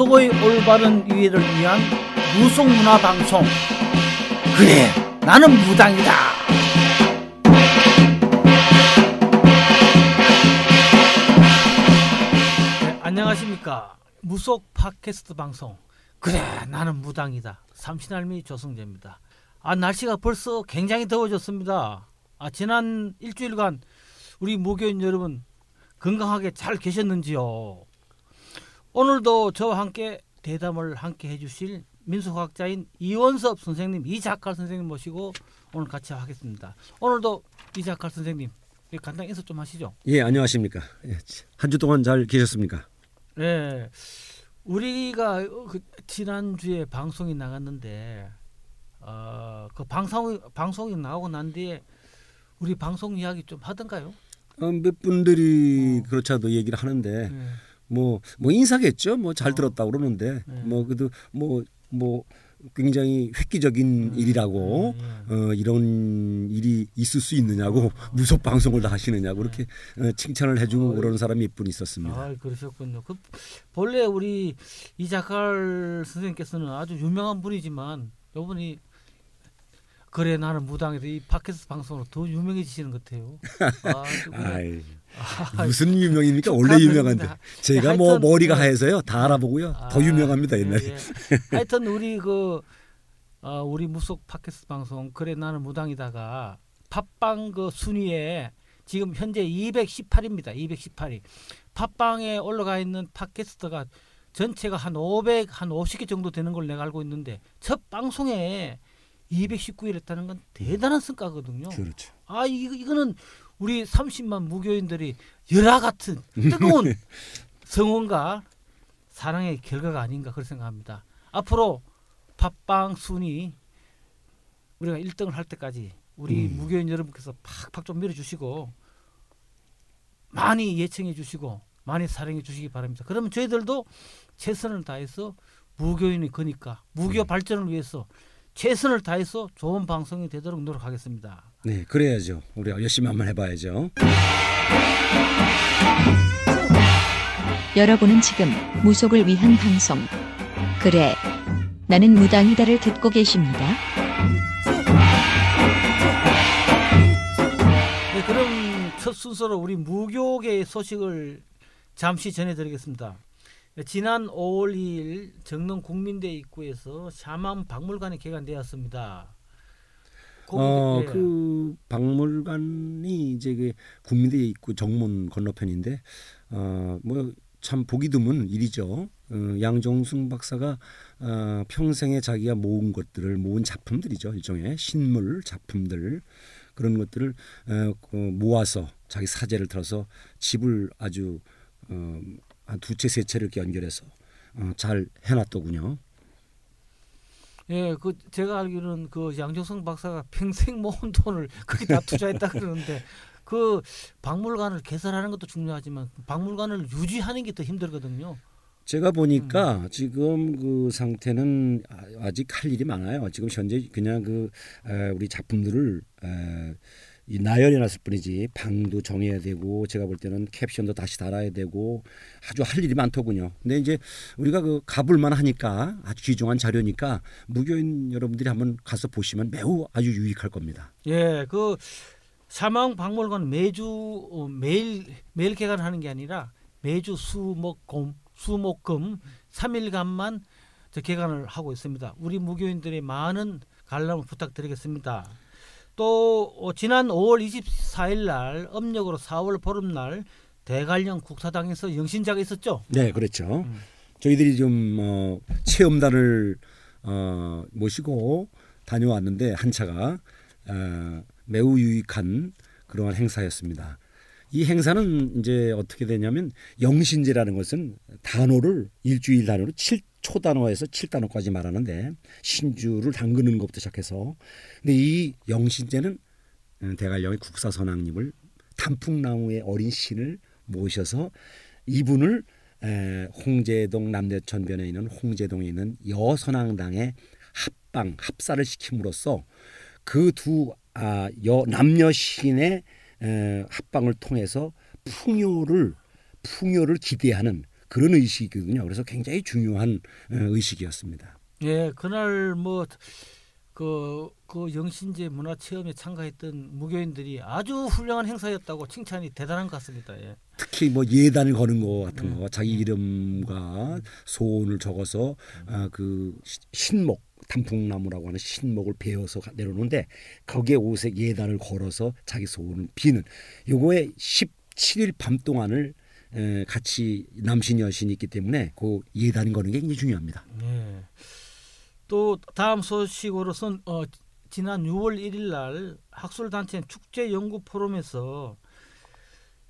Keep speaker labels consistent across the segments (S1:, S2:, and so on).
S1: 무속의 올바른 이해를 위한 무속문화 방송. 그래 나는 무당이다. 네, 안녕하십니까. 무속 팟캐스트 방송. 그래 나는 무당이다. 삼신할미 조승재입니다. 아 날씨가 벌써 굉장히 더워졌습니다. 아 지난 일주일간 우리 무교인 여러분 건강하게 잘 계셨는지요 오늘도 저와 함께 대담을 함께 해주실 민속학자인 이원섭 선생님, 이작갈 선생님 모시고 오늘 같이 하겠습니다. 오늘도 이작갈 선생님 간단히 인사 좀 하시죠.
S2: 예, 안녕하십니까. 예, 한주 동안 잘 계셨습니까?
S1: 네, 우리가 그 지난 주에 방송이 나갔는데 어, 그 방송 방송이 나오고 난 뒤에 우리 방송 이야기 좀 하던가요?
S2: 어, 몇 분들이 어. 그렇지않아도 얘기를 하는데 네. 뭐, 뭐 인사겠죠. 뭐 잘 들었다 고 그러는데 네. 뭐 그래도 뭐, 뭐 굉장히 획기적인 음, 일이라고 음, 음. 어, 이런 일이 있을 수 있느냐고 어. 무속 방송을 다 하시느냐고 그렇게 네. 어, 칭찬을 해주고 어, 그러는 사람이 몇 분 있었습니다.
S1: 아, 그러셨군요. 그 본래 우리 이자칼 선생님께서는 아주 유명한 분이지만 이분이 그래 나는 무당에서 이 팟캐스트 방송으로 더 유명해지시는 것 같아요.
S2: 아, 무슨 유명입니까? 원래 유명한데 제가 뭐 머리가 네. 하얘서요 다 알아보고요 아, 더 유명합니다 옛날에. 예, 예.
S1: 하여튼 우리 그 어, 우리 무속 팟캐스트 방송 그래 나는 무당이다가 팟빵 그 순위에 지금 현재 218입니다. 218이 팟빵에 올라가 있는 팟캐스트가 전체가 한 500, 한 50개 정도 되는 걸 내가 알고 있는데 첫 방송에 219일 했다는 건 대단한 성과거든요.
S2: 그렇죠.
S1: 아, 이거, 이거는 우리 30만 무교인들이 열화 같은 뜨거운 성원과 사랑의 결과가 아닌가 그렇게 생각합니다. 앞으로 팟빵 순위 우리가 1등을 할 때까지 우리 음. 무교인 여러분께서 팍팍 좀 밀어주시고 많이 예청해 주시고 많이 사랑해 주시기 바랍니다. 그러면 저희들도 최선을 다해서 무교인의 거니까 무교 음. 발전을 위해서 최선을 다해서 좋은 방송이 되도록 노력하겠습니다.
S2: 네, 그래야죠. 우리 열심히 한번 해봐야죠.
S3: 여러분은 지금 무속을 위한 방송 그래 나는 무당이다를 듣고 계십니다.
S1: 네, 그럼 첫 순서로 우리 무교계 소식을 잠시 전해드리겠습니다. 지난 5월 2일 정릉 국민대 입구에서 샤만 박물관이 개관되었습니다.
S2: 어, 네. 그 박물관이 이제 그 국민대 입구 정문 건너편인데 어, 뭐 참 보기 드문 일이죠. 어, 양종승 박사가 어, 평생에 자기가 모은 것들을 모은 작품들이죠. 일종의 신물 작품들 그런 것들을 어, 그 모아서 자기 사제를 들어서 집을 아주 어, 한두 채 세 채를 이렇게 연결해서 어, 잘 해놨더군요.
S1: 예, 그 제가 알기로는 그 양정성 박사가 평생 모은 돈을 거기 다 투자했다 그러는데 그 박물관을 개설하는 것도 중요하지만 박물관을 유지하는 게 더 힘들거든요.
S2: 제가 보니까 음. 지금 그 상태는 아, 아직 할 일이 많아요. 지금 현재 그냥 그 에, 우리 작품들을 에, 이 나열해 놨을 뿐이지 방도 정해야 되고 제가 볼 때는 캡션도 다시 달아야 되고 아주 할 일이 많더군요. 근데 이제 우리가 그 가볼만 하니까 아주 귀중한 자료니까 무교인 여러분들이 한번 가서 보시면 매우 아주 유익할 겁니다.
S1: 예, 그 사망 박물관 매주 어, 매일 매일 개관하는 게 아니라 매주 수목금 수목금 3일간만 개관을 하고 있습니다. 우리 무교인들의 많은 관람을 부탁드리겠습니다. 또 어, 지난 5월 24일 날 음력으로 4월 보름날 대관령 국사당에서 영신자가 있었죠.
S2: 네, 그렇죠. 음. 저희들이 좀 어, 체험단을 어, 모시고 다녀왔는데 한 차가 어, 매우 유익한 그러한 행사였습니다. 이 행사는 이제 어떻게 되냐면 영신제라는 것은 단어를 일주일 단어로 7 초 단어에서 7단어까지 말하는데 신주를 담그는 것부터 시작해서. 근데 이 영신제는 어, 대관령의 국사선왕님을 단풍나무의 어린 신을 모셔서 이분을 에, 홍제동 남대천변에 있는 홍제동에 있는 여선왕당에 합방 합사를 시킴으로써 그 두 아, 여 남녀 신의 에, 합방을 통해서 풍요를 풍요를 기대하는 그런 의식이거든요. 그래서 굉장히 중요한 어, 의식이었습니다.
S1: 예, 그날 뭐 그, 그 영신제 문화 체험에 참가했던 무교인들이 아주 훌륭한 행사였다고 칭찬이 대단한 것 같습니다. 예.
S2: 특히 뭐 예단을 거는 거 같은
S1: 음.
S2: 거 자기 이름과 소원을 적어서 아, 그 시- 신목 단풍나무라고 하는 신목을 베어서 가- 내려오는데 거기에 오색 예단을 걸어서 자기 소원을 비는 요거에 17일 밤 동안을 에, 같이 남신 여신이 있기 때문에 그 예단 거는 게 굉장히 중요합니다.
S1: 예. 또 다음 소식으로선 어, 지난 6월 1일 날 학술단체 축제 연구 포럼에서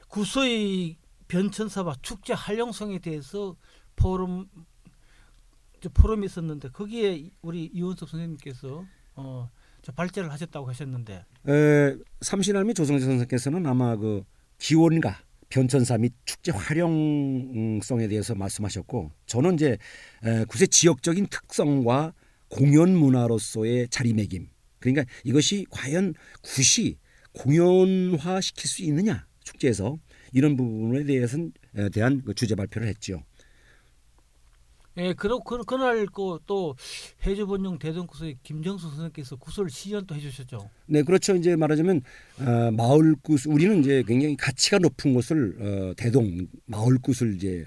S1: 구서의 변천사와 축제 활용성에 대해서 포럼 저 포럼이 있었는데 거기에 우리 이원섭 선생님께서 어, 저 발제를 하셨다고 하셨는데.
S2: 에, 삼신할미 조성재 선생께서는 아마 그 기원가 변천사 및 축제 활용성에 대해서 말씀하셨고 저는 이제 에, 구세 지역적인 특성과 공연 문화로서의 자리매김 그러니까 이것이 과연 굿이 공연화 시킬 수 있느냐 축제에서 이런 부분에 대해서는 에, 대한 그 주제 발표를 했죠.
S1: 예, 그러, 그, 그날 그또 해주본영 대동구서의 김정수 선생님께서 구설을 시연 또 해주셨죠.
S2: 네, 그렇죠. 이제 말하자면 어, 마을 굿 우리는 이제 굉장히 가치가 높은 곳을 어, 대동 마을 굿을 이제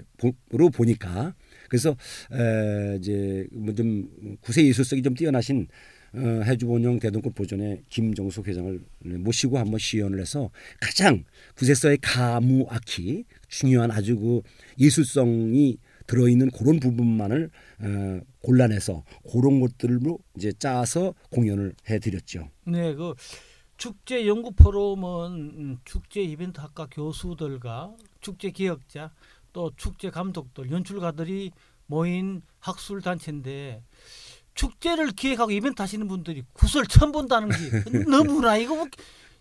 S2: 보로 보니까 그래서 에, 이제 뭐좀 구세 예술성이 좀 뛰어나신 어, 해주본영 대동꽃 보존의 김정숙 회장을 모시고 한번 시연을 해서 가장 구세서의 가무악기 중요한 아주 그 예술성이 들어있는 그런 부분만을 어, 골라내서 그런 것들로 이제 짜서 공연을 해드렸죠.
S1: 네, 그 축제 연구 포럼은 음, 축제 이벤트 학과 교수들과 축제 기획자 또 축제 감독들 연출가들이 모인 학술 단체인데 축제를 기획하고 이벤트 하시는 분들이 구설 처음 본다는 게 너무나 이거 뭐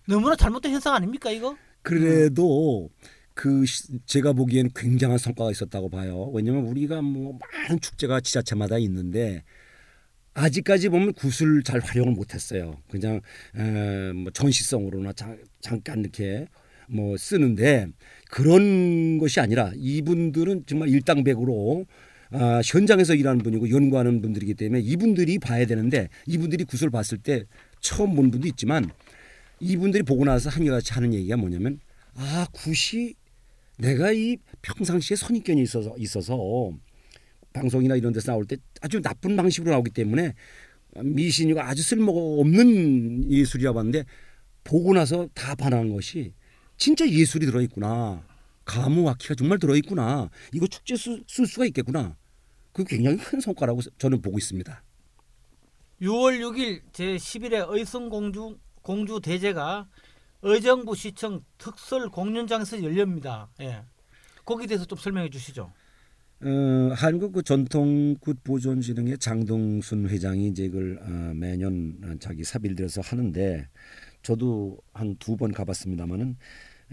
S1: 너무나 잘못된 현상 아닙니까 이거?
S2: 그래도 그 시- 제가 보기엔 굉장한 성과가 있었다고 봐요. 왜냐하면 우리가 뭐 많은 축제가 지자체마다 있는데 아직까지 보면 굿을 잘 활용을 못했어요. 그냥 에, 뭐 전시성으로나 자- 잠깐 이렇게 뭐 쓰는데 그런 것이 아니라 이분들은 정말 일당백으로 아, 현장에서 일하는 분이고 연구하는 분들이기 때문에 이분들이 봐야 되는데 이분들이 굿을 봤을 때 처음 본 분도 있지만 이분들이 보고 나서 한결같이 하는 얘기가 뭐냐면 아 굿이 내가 이 평상시에 선입견이 있어서 있어서 방송이나 이런 데서 나올 때 아주 나쁜 방식으로 나오기 때문에 미신이고 아주 쓸모가 없는 예술이라고 하는데 보고 나서 다 반응한 것이 진짜 예술이 들어있구나 가무악기가 정말 들어있구나 이거 축제 쓸, 쓸 수가 있겠구나 그 굉장히 큰 성과라고 저는 보고 있습니다.
S1: 6월 6일 제 11회 의성 공주 공주 대제가 의정부 시청 특설 공연장에서 열립니다. 예. 거기에 대해서 좀 설명해 주시죠.
S2: 어, 한국 그 전통굿 보존진흥회 장동순 회장이 이제 그걸 어, 매년 자기 사비를 들여서 하는데 저도 한 두 번 가봤습니다만은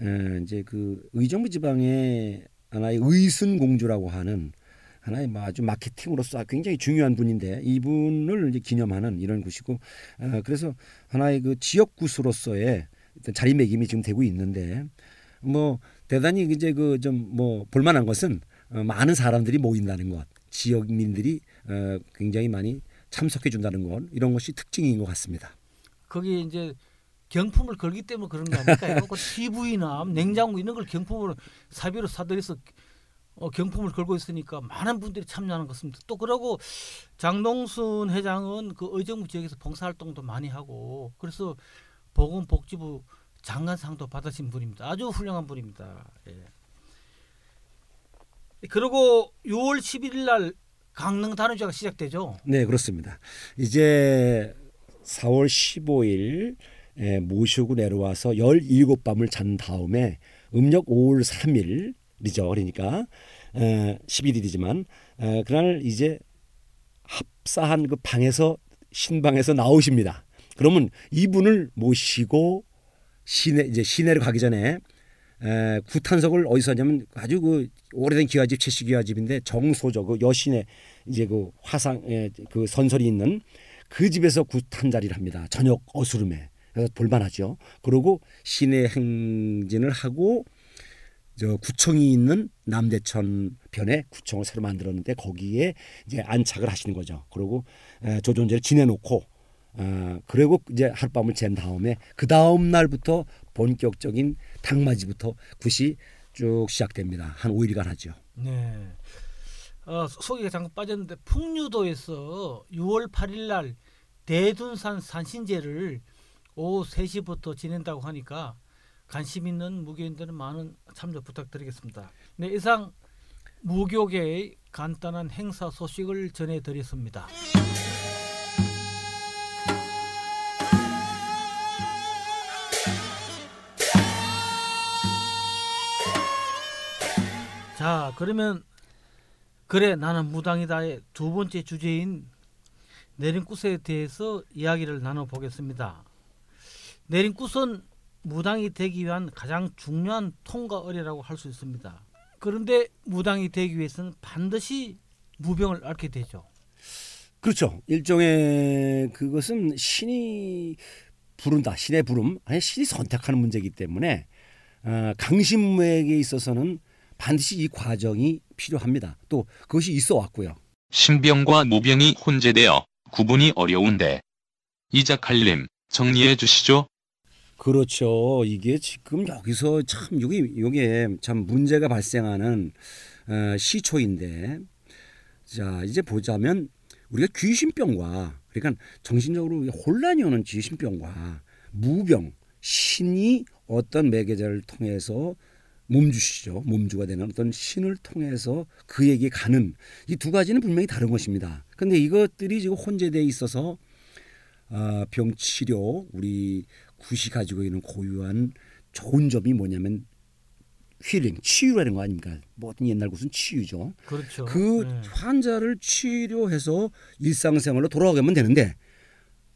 S2: 에, 이제 그 의정부 지방의 하나의 의순 공주라고 하는 하나의 뭐 아주 마케팅으로서 굉장히 중요한 분인데 이분을 이제 기념하는 이런 곳이고 어, 그래서 하나의 그 지역 굿으로서의 어떤 자리매김이 지금 되고 있는데 뭐 대단히 이제 그 좀 뭐 볼만한 것은 어, 많은 사람들이 모인다는 것, 지역민들이 어, 굉장히 많이 참석해 준다는 것 이런 것이 특징인 것 같습니다.
S1: 거기 이제 경품을 걸기 때문에 그런 거 아닐까요? 그 TV나 냉장고 이런 걸 경품으로 사비로 사들여서 어, 경품을 걸고 있으니까 많은 분들이 참여하는 것 같습니다. 또 그러고 장동순 회장은 그 의정부 지역에서 봉사활동도 많이 하고 그래서 보건복지부 장관상도 받으신 분입니다. 아주 훌륭한 분입니다. 예. 그리고 6월 11일 날 강릉 단원제가 시작되죠.
S2: 네, 그렇습니다. 이제 4월 15일 에, 모시고 내려와서 17밤을 잔 다음에 음력 5월 3일이죠. 그러니까 에, 11일이지만 에, 그날 이제 합사한 그 방에서 신방에서 나오십니다. 그러면 이분을 모시고 시내 이제 시내를 가기 전에 에, 구탄석을 어디서 하냐면 아주 그 오래된 기와집 최씨 기와집인데 정소저 그 여신의 이제 그 화상의 그 선설이 있는 그 집에서 굿한 자리를 합니다. 저녁 어스름에 볼만하죠. 그리고 시내 행진을 하고 저 구청이 있는 남대천 변에 구청을 새로 만들었는데 거기에 이제 안착을 하시는 거죠. 그리고 에, 조존재를 지내놓고 어, 그리고 이제 하룻밤을 잰 다음에 그 다음 날부터 본격적인 당맞이부터 굿이 쭉 시작됩니다. 한 5일간 하죠.
S1: 네. 어, 소개가 잠깐 빠졌는데 풍류도에서 6월 8일 날 대둔산 산신제를 오후 3시부터 지낸다고 하니까 관심 있는 무교인들은 많은 참여 부탁드리겠습니다. 네, 이상 무교계의 간단한 행사 소식을 전해드렸습니다. 자, 그러면 그래 나는 무당이다의 두 번째 주제인 내림굿에 대해서 이야기를 나눠보겠습니다. 내림굿은 무당이 되기 위한 가장 중요한 통과 의례라고 할 수 있습니다. 그런데 무당이 되기 위해서는 반드시 무병을 앓게 되죠.
S2: 그렇죠. 일종의 그것은 신이 부른다. 신의 부름. 아니 신이 선택하는 문제이기 때문에 어, 강신무에게 있어서는 반드시 이 과정이 필요합니다. 또 그것이 있어 왔고요.
S4: 신병과 무병이 혼재되어 구분이 어려운데 이자칼님 정리해 주시죠.
S2: 그렇죠. 이게 지금 여기서 참 여기 요게 참 문제가 발생하는 어, 시초인데 자 이제 보자면 우리가 귀신병과 그러니까 정신적으로 혼란이 오는 귀신병과 무병 신이 어떤 매개자를 통해서 몸주시죠 몸주가 되는 어떤 신을 통해서 그에게 가는 이 두 가지는 분명히 다른 것입니다. 근데 이것들이 지금 혼재되어 있어서 아, 병치료 우리 굿이 가지고 있는 고유한 좋은 점이 뭐냐면 힐링 치유라는 거 아닙니까? 모든 옛날 굿은 치유죠.
S1: 그렇죠.
S2: 그
S1: 네.
S2: 환자를 치료해서 일상생활로 돌아가면 되는데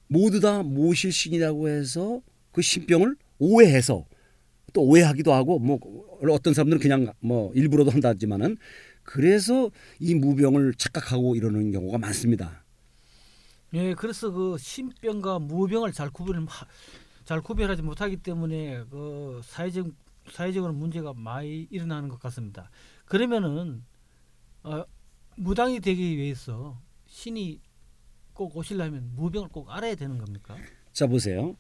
S2: 모두 다 모실신이라고 해서 그 신병을 오해해서 또 오해하기도 하고 뭐 어떤 사람들은 그냥 뭐 일부러도 한다지만은 그래서 이 무병을 착각하고 이러는 경우가 많습니다.
S1: 예, 그래서 그 신병과 무병을 잘 구별 잘 구별하지 못하기 때문에 그 사회적 사회적으로 문제가 많이 일어나는 것 같습니다. 그러면은 어, 무당이 되기 위해서 신이 꼭 오시려면 무병을 꼭 알아야 되는 겁니까?
S2: 자 보세요.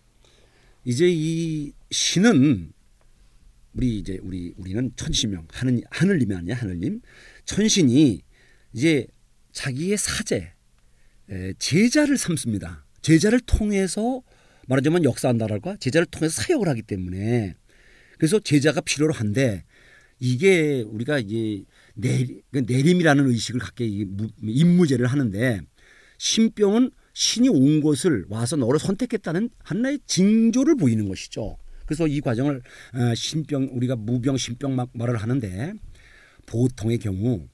S2: 이제 이 신은 우리 이제 우리 우리는 천신명 하늘 하늘님이 아니야 하늘님 천신이 이제 자기의 사제 에, 제자를 삼습니다. 제자를 통해서 말하자면 역사한다랄까? 제자를 통해서 사역을 하기 때문에. 그래서 제자가 필요로 한데 이게 우리가 이제 내, 그 내림이라는 의식을 갖게 임무제를 하는데 신병은 신이 온 것을 와서 너를 선택했다는 하나의 징조를 보이는 것이죠. 그래서 이 과정을 어, 신병 우리가 무병 신병 막 말을 하는데 보통의 경우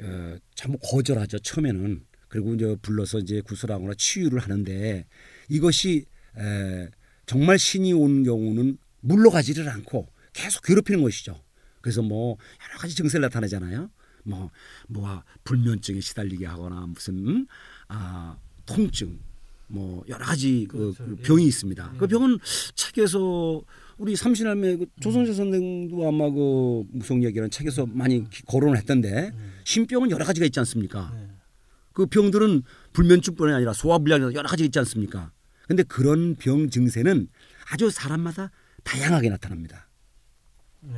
S2: 어, 참 거절하죠 처음에는. 그리고 이제 불러서 이제 구슬하거나 치유를 하는데 이것이 에, 정말 신이 온 경우는 물러가지를 않고 계속 괴롭히는 것이죠. 그래서 뭐 여러 가지 증세를 나타내잖아요. 뭐, 뭐 불면증에 시달리게 하거나 무슨 아 통증, 뭐 여러 가지 그,
S1: 그렇죠.
S2: 그
S1: 예.
S2: 병이 있습니다.
S1: 예.
S2: 그 병은 책에서 우리 삼신할매 그 조선재 선생도 아마 그 무속 얘기라는 책에서 많이 기- 거론을 했던데
S1: 음.
S2: 신병은 여러 가지가 있지 않습니까?
S1: 네.
S2: 그 병들은 불면증뿐이 아니라 소화불량 여러 가지 있지 않습니까? 근데 그런 병 증세는 아주 사람마다 다양하게 나타납니다.
S1: 네.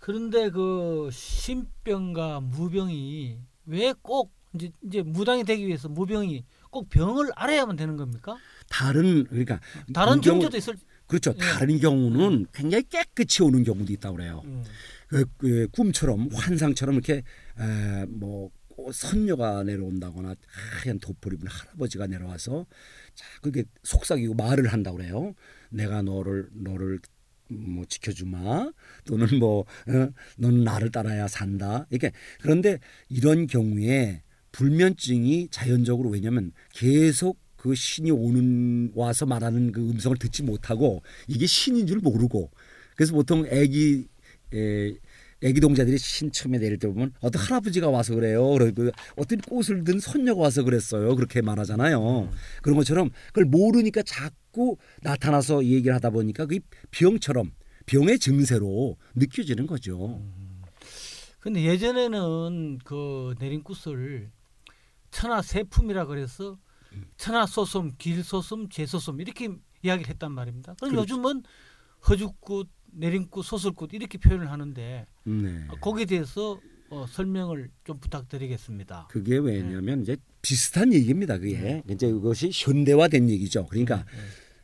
S1: 그런데 그 신병과 무병이 왜 꼭 이제 이제 무당이 되기 위해서 무병이 꼭 병을 알아야만 되는 겁니까?
S2: 다른 그러니까
S1: 다른 경우도 있을
S2: 그렇죠.
S1: 예.
S2: 다른 경우는 굉장히 깨끗이 오는 경우도 있다고 그래요.
S1: 음.
S2: 그, 그 꿈처럼 환상처럼 이렇게 에, 뭐 선녀가 내려온다거나 하얀 도포를 입은 할아버지가 내려와서 자 그게 속삭이고 말을 한다고 그래요. 내가 너를 너를 뭐 지켜주마. 또는 뭐 어, 너는 나를 따라야 산다. 이렇게. 그런데 이런 경우에 불면증이 자연적으로 왜냐면 계속 그 신이 오는 와서 말하는 그 음성을 듣지 못하고 이게 신인 줄 모르고 그래서 보통 애기 에, 애기 동자들이 신 처음에 내릴 때 보면 어떤 할아버지가 와서 그래요. 그리고 어떤 꽃을 든 손녀가 와서 그랬어요. 그렇게 말하잖아요. 그런 것처럼 그걸 모르니까 자꾸 나타나서 얘기를 하다 보니까 그게 병처럼 병의 증세로 느껴지는 거죠.
S1: 근데 예전에는 그 내림굿을 천하 세품이라 그래서 천하소som, 길소som, 제소som 이렇게 이야기를 했단 말입니다. 그럼
S2: 그렇죠.
S1: 요즘은 허죽굿, 내림굿, 소설굿 이렇게 표현을 하는데
S2: 네.
S1: 거기에 대해서 어, 설명을 좀 부탁드리겠습니다.
S2: 그게 왜냐하면 이제 비슷한 얘기입니다. 그게 이제 이것이 현대화된 얘기죠. 그러니까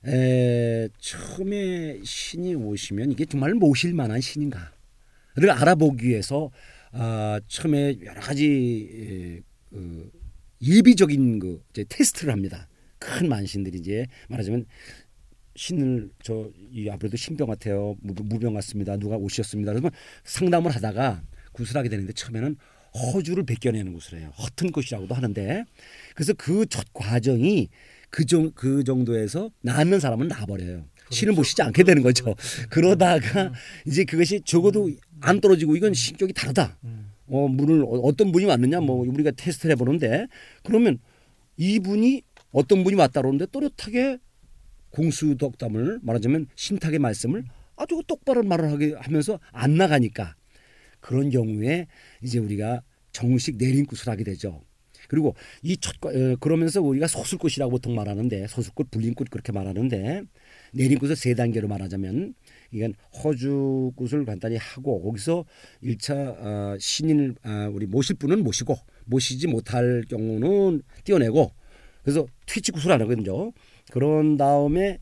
S2: 에, 처음에 신이 오시면 이게 정말 모실 만한 신인가를 알아보기 위해서 아, 처음에 여러 가지 에, 그 예비적인 그 이제 테스트를 합니다. 큰 만신들이 이제 말하자면 신을 저 이 아무래도 신병 같아요. 무- 무병 같습니다. 누가 오셨습니다. 그러면 상담을 하다가 구슬하게 되는데 처음에는 허주를 벗겨내는 구슬이에요. 허튼 것이라고도 하는데 그래서 그 첫 과정이 그, 정, 그 정도에서 낫는 사람은 나버려요. 신을 모시지 않게 되는 거죠. 그러다가 이제 그것이 적어도 안 떨어지고 이건 신격이 다르다.
S1: 음.
S2: 어, 물을 어- 어떤 분이 왔느냐 뭐 우리가 테스트를 해보는데 그러면 이분이 어떤 분이 왔다 그러는데 또렷하게 공수덕담을 말하자면 신탁의 말씀을 아주 똑바로 말을 하게 하면서 안 나가니까 그런 경우에 이제 우리가 정식 내림굿을 하게 되죠. 그리고 이첫 어, 그러면서 우리가 소술꽃이라고 보통 말하는데 소술꽃, 불림꽃 그렇게 말하는데 내림꽃을 세 단계로 말하자면 이건 허주꽃을 간단히 하고 거기서 일차 어, 신인을 아, 우리 모실 분은 모시고 모시지 못할 경우는 띄어내고 그래서 트위치 굿을 안 하거든요. 그런 다음에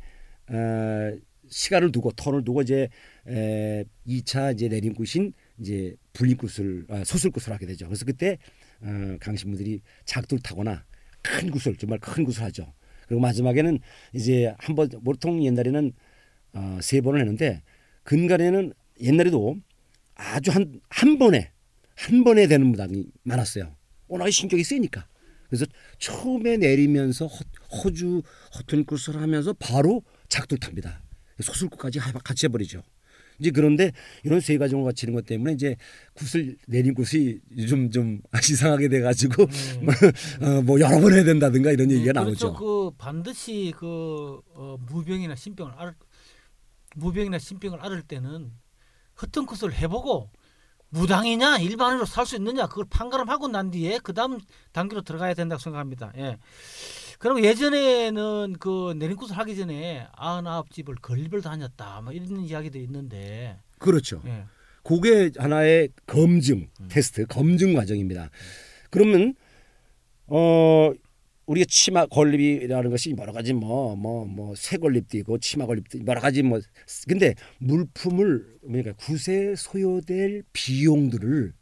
S2: 어, 시간을 두고 턴을 두고 이제 에, 2차 이제 내림굿인 이제 불림굿을 아, 소술굿을 하게 되죠. 그래서 그때 어, 강신분들이 작두를 타거나 큰 굿을 정말 큰 굿을 하죠. 그리고 마지막에는 이제 한번 보통 옛날에는 어, 세 번을 했는데 근간에는 옛날에도 아주 한 한 번에 한 번에 되는 무당이 많았어요. 워낙에 신경이 세니까. 그래서 처음에 내리면서 허, 허주 허튼 굿을 하면서 바로 작두를 탑니다. 소술굿까지 하- 같이 해버리죠. 이제 그런데 이런 세 가정을 갖추는 것 때문에 이제 굿을 내린 굿이 요즘 좀 이상하게 돼가지고 어, 뭐 여러 번 해야 된다든가 이런 얘기가
S1: 네, 그렇죠.
S2: 나오죠.
S1: 그 반드시 그 어, 무병이나 신병을 알 무병이나 신병을 앓을 때는 허튼 것을 해보고 무당이냐 일반으로 살 수 있느냐 그걸 판가름하고 난 뒤에 그 다음 단계로 들어가야 된다고 생각합니다. 예. 그리고 예전에는 그 내림굿을 하기 전에 아흔아홉 집을 건립을 다녔다 뭐 이런 이야기도 있는데
S2: 그렇죠.
S1: 예.
S2: 그게 하나의 검증 테스트, 검증 과정입니다. 그러면 어 우리가 치마 건립이라는 것이 여러 가지 뭐 뭐 뭐 새 건립도 있고 치마 건립도 여러 가지 뭐 근데 물품을 그러니까 구세 소요될 비용들을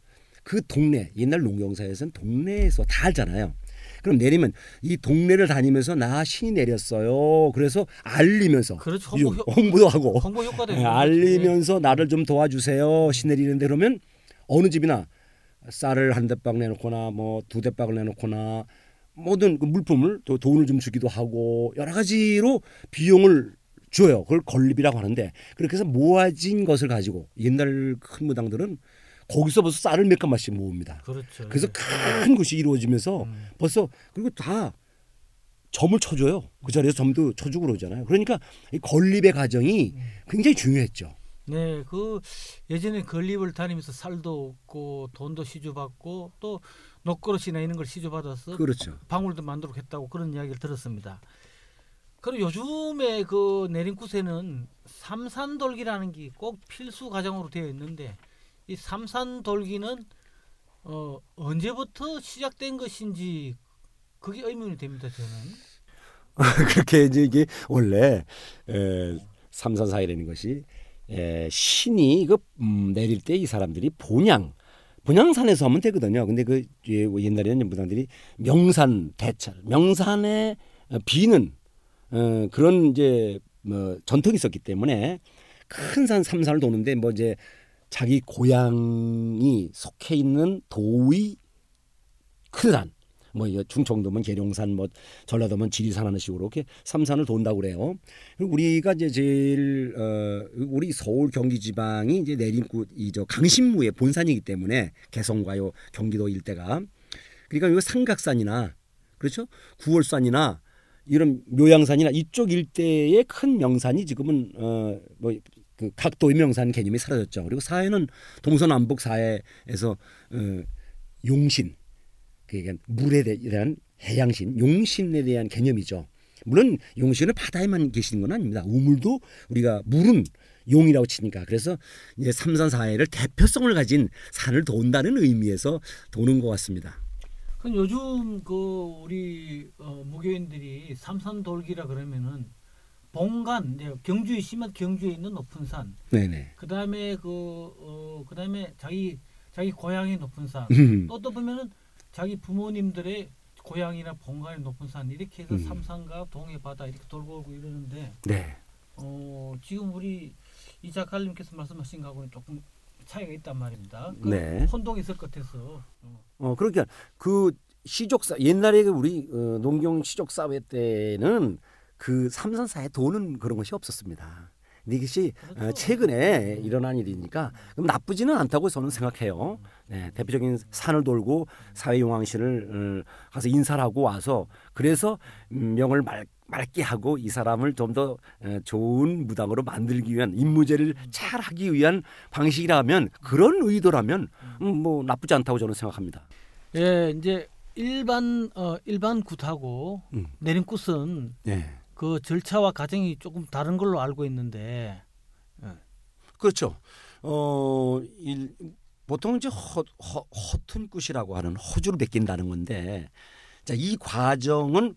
S2: 그 동네 옛날 농경사에서는 동네에서 다 알잖아요. 그럼 내리면 이 동네를 다니면서 나 신이 내렸어요. 그래서 알리면서
S1: 그렇죠.
S2: 이
S1: 홍보 효-
S2: 홍보 도 하고
S1: 홍보 효과도 거죠.
S2: 알리면서 나를 좀 도와주세요. 시 내리는데 그러면 어느 집이나 쌀을 한 대박 내놓거나 뭐 두 대박을 내놓거나 모든 그 물품을 또 돈을 좀 주기도 하고 여러 가지로 비용을 줘요. 그걸 건립이라고 하는데 그렇게 해서 모아진 것을 가지고 옛날 큰 무당들은 거기서 벌써 쌀을 몇 가마씩 모읍니다.
S1: 그렇죠.
S2: 그래서
S1: 예.
S2: 큰 것이 이루어지면서
S1: 음.
S2: 벌써 그리고 다 점을 쳐줘요. 그 자리에서 점도 쳐주고 그러잖아요. 그러니까 이 건립의 과정이
S1: 음.
S2: 굉장히 중요했죠.
S1: 네, 그 예전에 건립을 다니면서 쌀도 얻고 돈도 시주받고 또 녹그릇이나 이런 걸 시주받아서
S2: 그렇죠.
S1: 방울도 만들고 했다고 그런 이야기를 들었습니다. 그리고 요즘에 그 내림굿에는 삼산돌기라는 게 꼭 필수 과정으로 되어 있는데 이 삼산돌기는 어, 언제부터 시작된 것인지 그게 의문이 됩니다. 저는.
S2: 그렇게 이제 이게 원래 에, 삼산사이라는 것이 에, 신이 이거 음, 내릴 때 이 사람들이 본향 본향산에서 하면 되거든요. 근데 그 예, 옛날에는 무당들이 명산 대찰 명산에 어, 비는 어, 그런 이제 뭐 전통이 있었기 때문에 큰 산 삼산을 도는데 뭐 이제 자기 고향이 속해 있는 도의 큰 산, 뭐 충청도면 계룡산, 뭐 전라도면 지리산 하는 식으로 이렇게 삼산을 돈다고 그래요. 그리고 우리가 이제 제일 어 우리 서울 경기 지방이 이제 내림굿 이저 강신무의 본산이기 때문에 개성과요 경기도 일대가 그러니까 이 삼각산이나 그렇죠 구월산이나 이런 묘양산이나 이쪽 일대의 큰 명산이 지금은 어뭐 그 각도의 명사는 개념이 사라졌죠. 그리고 사회는 동서남북 사회에서 어, 용신 그러니까 물에 대- 대한 해양신, 용신에 대한 개념이죠. 물론 용신은 바다에만 계시는 건 아닙니다. 우물도 우리가 물은 용이라고 치니까 그래서 이제 삼산 사회를 대표성을 가진 산을 돈다는 의미에서 도는 것 같습니다.
S1: 그 요즘 그 우리 어, 무교인들이 삼산 돌기라 그러면은 본관 이제 경주에 심한 경주에 있는 높은 산,
S2: 네네.
S1: 그다음에 그 어, 그다음에 자기 자기 고향의 높은 산,
S2: 음.
S1: 또또 보면은 자기 부모님들의 고향이나 본관의 높은 산 이렇게 해서
S2: 음.
S1: 삼산과 동해 바다 이렇게 돌고 오고 이러는데
S2: 네.
S1: 어, 지금 우리 이 작가님께서 말씀하신 거하고는 조금 차이가 있단 말입니다. 그
S2: 네.
S1: 혼동이 있을 것 같아서 어.
S2: 어 그러니까 그 시족사 옛날에 그 우리 어, 농경 시족 사회 때는 그 삼산 사회 도는 그런 것이 없었습니다. 이것이 어,
S1: 그렇죠.
S2: 최근에 일어난 일이니까 그럼 나쁘지는 않다고 저는 생각해요. 네, 대표적인 산을 돌고 사회 용왕신을 어, 가서 인사를 하고 와서 그래서 음, 명을 말, 맑게 하고 이 사람을 좀 더 좋은 무당으로 만들기 위한 임무제를 잘 하기 위한 방식이라면 그런 의도라면 음, 뭐 나쁘지 않다고 저는 생각합니다.
S1: 예, 이제 일반 어 일반 굿하고
S2: 음.
S1: 내림굿은
S2: 네.
S1: 그 절차와 과정이 조금 다른 걸로 알고 있는데
S2: 그렇죠. 어, 일, 보통 이제 허튼 굿이라고 하는 호주를 베낀다는 건데, 자, 이 과정은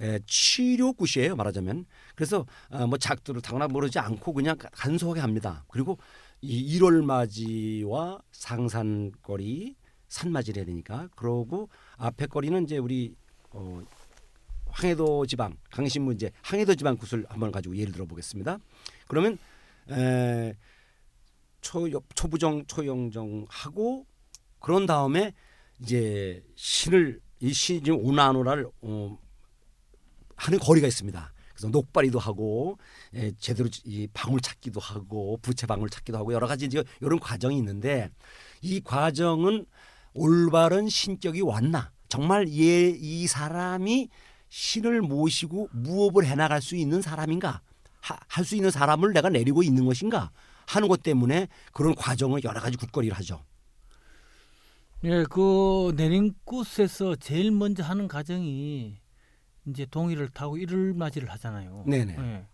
S2: 에, 치료 굿이에요, 말하자면. 그래서 어, 뭐 작두를 타거나 모르지 않고 그냥 가- 간소하게 합니다. 그리고 이 1월 맞이와 상산거리, 산맞이를 해야 되니까. 그러고 앞에 거리는 이제 우리 어, 황해도 지방, 강신문 이제 황해도 지방 굿을 한번 가지고 예를 들어 보겠습니다. 그러면 에, 초 초부정 초영정 하고 그런 다음에 이제 신을 이 신이 지금 오나노라를 어, 하는 거리가 있습니다. 그래서 녹발이도 하고 에, 제대로 이 방울 찾기도 하고 부채 방울 찾기도 하고 여러 가지 이런 과정이 있는데 이 과정은 올바른 신격이 왔나 정말 얘, 이 사람이 신을 모시고 무업을 해나갈 수 있는 사람인가 할 수 있는 사람을 내가 내리고 있는 것인가 하는 것 때문에 그런 과정을 여러 가지 굿거리를 하죠.
S1: 예, 그 내림굿에서 제일 먼저 하는 과정이 이제 동이를 타고 일을 맞이를 하잖아요.
S2: 네네.
S1: 예.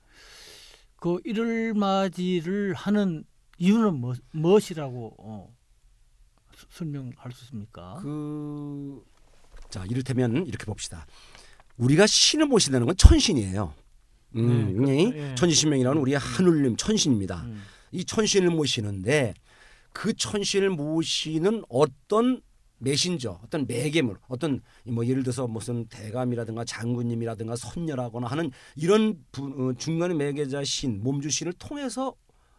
S1: 그 일을 맞이를 하는 이유는 뭐, 무엇이라고 어, 수- 설명할 수 있습니까?
S2: 그, 자, 이를테면 이렇게 봅시다. 우리가 신을 모신다는 건 천신이에요. 음,
S1: 네,
S2: 이
S1: 그렇죠. 예.
S2: 천지신명이라는 우리의 하늘님 천신입니다.
S1: 음.
S2: 이 천신을 모시는데 그 천신을 모시는 어떤 메신저, 어떤 매개물, 어떤 뭐 예를 들어서 무슨 대감이라든가 장군님이라든가 선녀라거나 하는 이런 부, 어, 중간의 매개자 신, 몸주 신을 통해서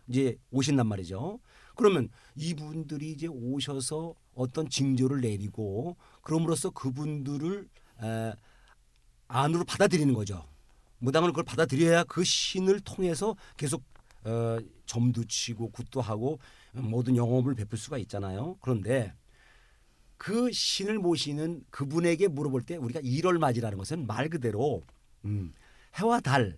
S2: 이제 오신단 말이죠. 그러면 이분들이 이제 오셔서 어떤 징조를 내리고 그럼으로써 그분들을 에, 안으로 받아들이는 거죠. 무당은 그걸 받아들여야 그 신을 통해서 계속 어, 점도 치고 굿도 하고 모든 영업을 베풀 수가 있잖아요. 그런데 그 신을 모시는 그분에게 물어볼 때 우리가 일월맞이라는 것은 말 그대로 음, 해와 달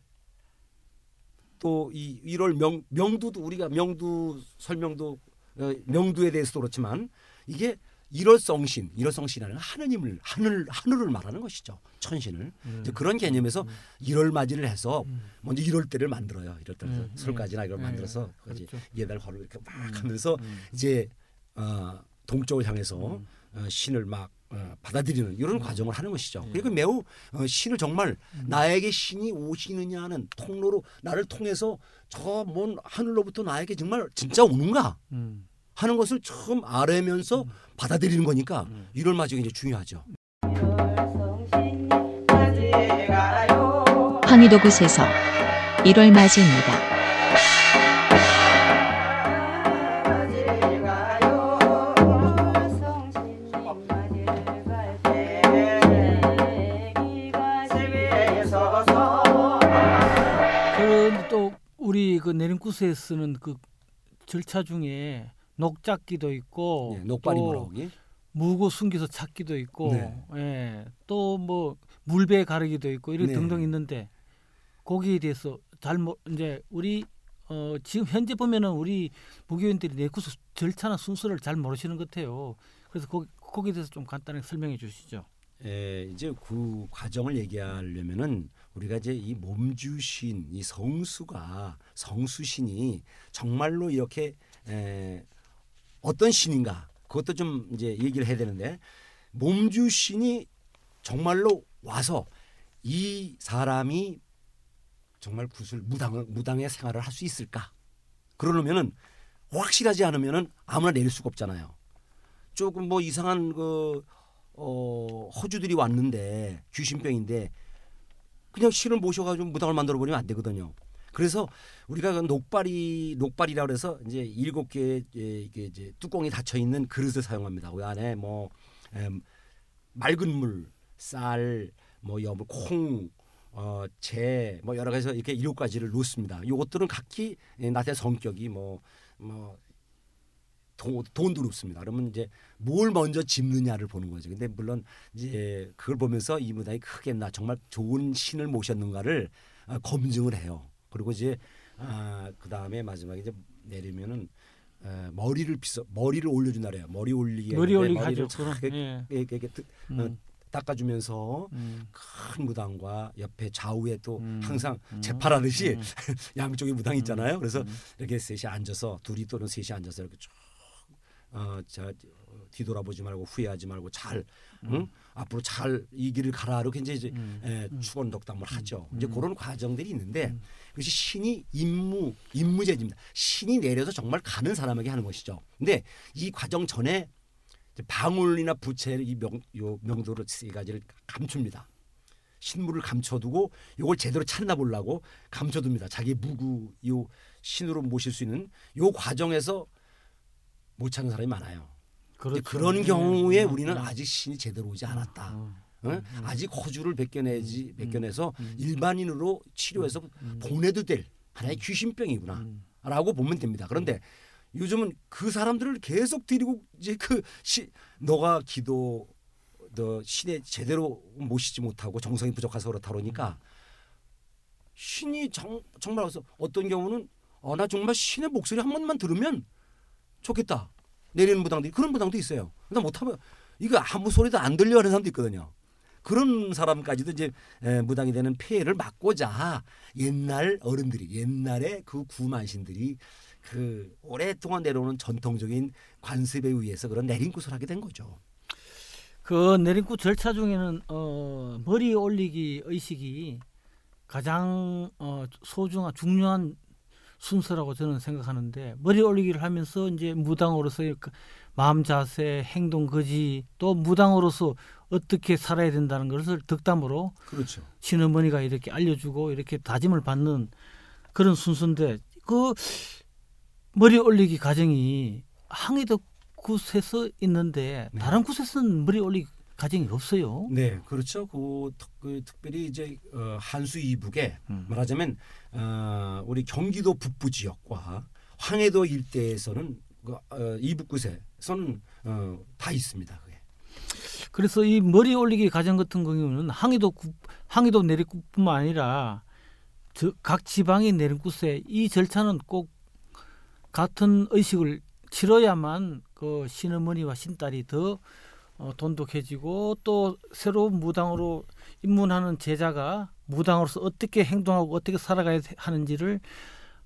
S2: 또이 일월 명 명두도 우리가 명두 설명도 어, 명두에 대해서도 그렇지만 이게 일월성신, 일월성신이라는 건 하느님을 하늘 하늘을 말하는 것이죠. 천신을. 이제 그런 개념에서 일월 맞이를 해서 먼저 일월 때를 만들어요. 일월 때
S1: 음,
S2: 설까지나 이걸
S1: 음,
S2: 만들어서
S1: 음,
S2: 그지
S1: 그렇죠.
S2: 예달 걸어 이렇게 막 하면서 이제 어, 동쪽을 향해서 어, 신을 막 어, 받아들이는 이런 과정을 하는 것이죠. 그리고 매우 어, 신을 정말 나에게 신이 오시느냐는 통로로 나를 통해서 저 먼 하늘로부터 나에게 정말 진짜 오는가?
S1: 음.
S2: 하는 것을 처음 알아면서 받아들이는 거니까 이런 마지가 이제 중요하죠.
S3: 황희도 굿에서 1월 맞이입니다.
S1: 우리 그 내림굿에 쓰는 그 절차 중에 녹잡기도 있고
S2: 예, 녹발이
S1: 또
S2: 뭐라고 기
S1: 무고 숨겨서 찾기도 있고
S2: 네.
S1: 예, 또 뭐 물배 가르기도 있고 이런
S2: 네.
S1: 등등 있는데 거기에 대해서 잘못 이제 우리 어, 지금 현재 보면은 우리 무교인들이 내구수 절차나 순서를 잘 모르시는 것 같아요. 그래서 거, 거기에 대해서 좀 간단하게 설명해 주시죠.
S2: 에, 이제 그 과정을 얘기하려면은 우리가 이제 이 몸주신 이 성수가 성수신이 정말로 이렇게 에, 어떤 신인가 그것도 좀 이제 얘기를 해야 되는데 몸주 신이 정말로 와서 이 사람이 정말 구슬 무당 무당의 생활을 할 수 있을까? 그러려면은 확실하지 않으면은 아무나 내릴 수가 없잖아요. 조금 뭐 이상한 그 어, 허주들이 왔는데 귀신병인데 그냥 신을 모셔가지고 무당을 만들어 버리면 안 되거든요. 그래서 우리가 그 녹발이 녹발이라 그래서 이제 일곱 개의 이게 이제 뚜껑이 닫혀 있는 그릇을 사용합니다. 그 안에 뭐 em, 맑은 물, 쌀, 뭐 여물, 콩, 어, 재, 뭐 여러 가지 이렇게 일곱 가지를 놓습니다. 요것들은 각기 나의 성격이 뭐뭐 돈, 돈도 높습니다. 그러면 이제 뭘 먼저 짚느냐를 보는 거죠. 근데 물론 이제 그걸 보면서 이 무당이 크게 나 정말 좋은 신을 모셨는가를 아, 검증을 해요. 그리고 이제 아, 그 다음에 마지막에 이제 내리면은 에, 머리를 빗어 머리를 올려준다래요. 머리 올리기
S1: 머리 올리기
S2: 머리를
S1: 하죠. 예.
S2: 이렇게, 이렇게 드- 어,
S1: 음,
S2: 닦아주면서
S1: 음,
S2: 큰 무당과 옆에 좌우에 또
S1: 음,
S2: 항상
S1: 음,
S2: 재판하듯이
S1: 음.
S2: 양쪽에 무당이 있잖아요. 그래서
S1: 음.
S2: 이렇게 셋이 앉아서 둘이 또는 셋이 앉아서 이렇게 쭉 어, 자, 어, 뒤돌아보지 말고 후회하지 말고 잘 응? 앞으로 잘 이 길을 가라 이렇게 이제, 이제
S1: 음.
S2: 에, 축원 덕담을 하죠. 이제
S1: 음.
S2: 그런 과정들이 있는데
S1: 음.
S2: 그것이 신이 임무 임무제입니다. 신이 내려서 정말 가는 사람에게 하는 것이죠. 근데 이 과정 전에 이제 방울이나 부채 이명 요 명도를 세 가지를 감춥니다. 신물을 감춰두고 요걸 제대로 찾나 보려고 감춰둡니다. 자기 무구 요 신으로 모실 수 있는 요 과정에서 못 찾는 사람이 많아요.
S1: 그렇죠.
S2: 그런
S1: 예.
S2: 경우에
S1: 음,
S2: 우리는
S1: 음.
S2: 아직 신이 제대로 오지 않았다.
S1: 음,
S2: 어? 아직 허주를 벗겨내지 벗겨내서
S1: 음.
S2: 일반인으로 치료해서
S1: 음.
S2: 보내도 될 하나의 귀신병이구나.
S1: 음.
S2: 라고 보면 됩니다. 그런데 요즘은 그 사람들을 계속 데리고 이제 그 시, 너가 기도 너 신에 제대로 모시지 못하고 정성이 부족해서 그렇다 그러니까 신이 정, 정말 와서 어떤 경우는 어, 나 정말 신의 목소리 한 번만 들으면 좋겠다 내리는 무당들이 그런 무당도 있어요. 나 못하면 이거 아무 소리도 안 들려 하는 사람도 있거든요. 그런 사람까지도 이제 에, 무당이 되는 폐해를 막고자 옛날 어른들이 옛날에 그 구만신들이 그 오랫동안 내려오는 전통적인 관습에 의해서 그런 내린굿을 하게 된 거죠.
S1: 그 내림구 절차 중에는 어, 머리 올리기 의식이 가장 어, 소중한 중요한 순서라고 저는 생각하는데 머리 올리기를 하면서 이제 무당으로서의 그 마음 자세, 행동 거지 또 무당으로서 어떻게 살아야 된다는 것을 덕담으로
S2: 그렇죠.
S1: 신어머니가 이렇게 알려주고 이렇게 다짐을 받는 그런 순서인데 그 머리 올리기 과정이 항해도 곳에서 있는데
S2: 네.
S1: 다른 곳에서는 머리 올리기 과정이 없어요.
S2: 네, 그렇죠. 그, 특, 그 특별히 이제 어, 한수 이북에
S1: 음.
S2: 말하자면 어, 우리 경기도 북부 지역과 황해도 일대에서는 그, 어, 이북구에서는 어, 다 있습니다. 그게.
S1: 그래서 이 머리 올리기 과정 같은 경우는 항해도 구- 항해도 내리국뿐만 아니라 저, 각 지방의 내리국에 이 절차는 꼭 같은 의식을 치러야만 그 신어머니와 신딸이 더 어, 돈독해지고 또 새로운 무당으로 입문하는 제자가 무당으로서 어떻게 행동하고 어떻게 살아가야 하는지를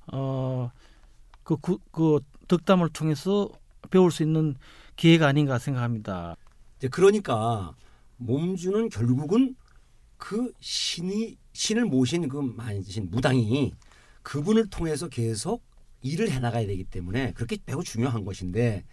S1: 어그 그, 그 덕담을 통해서 배울 수 있는 기회가 아닌가 생각합니다.
S2: 이제 그러니까 몸주는 결국은 그 신이 신을 모신 그 만신 무당이 그분을 통해서 계속 일을 해나가야 되기 때문에 그렇게 매우 중요한 것인데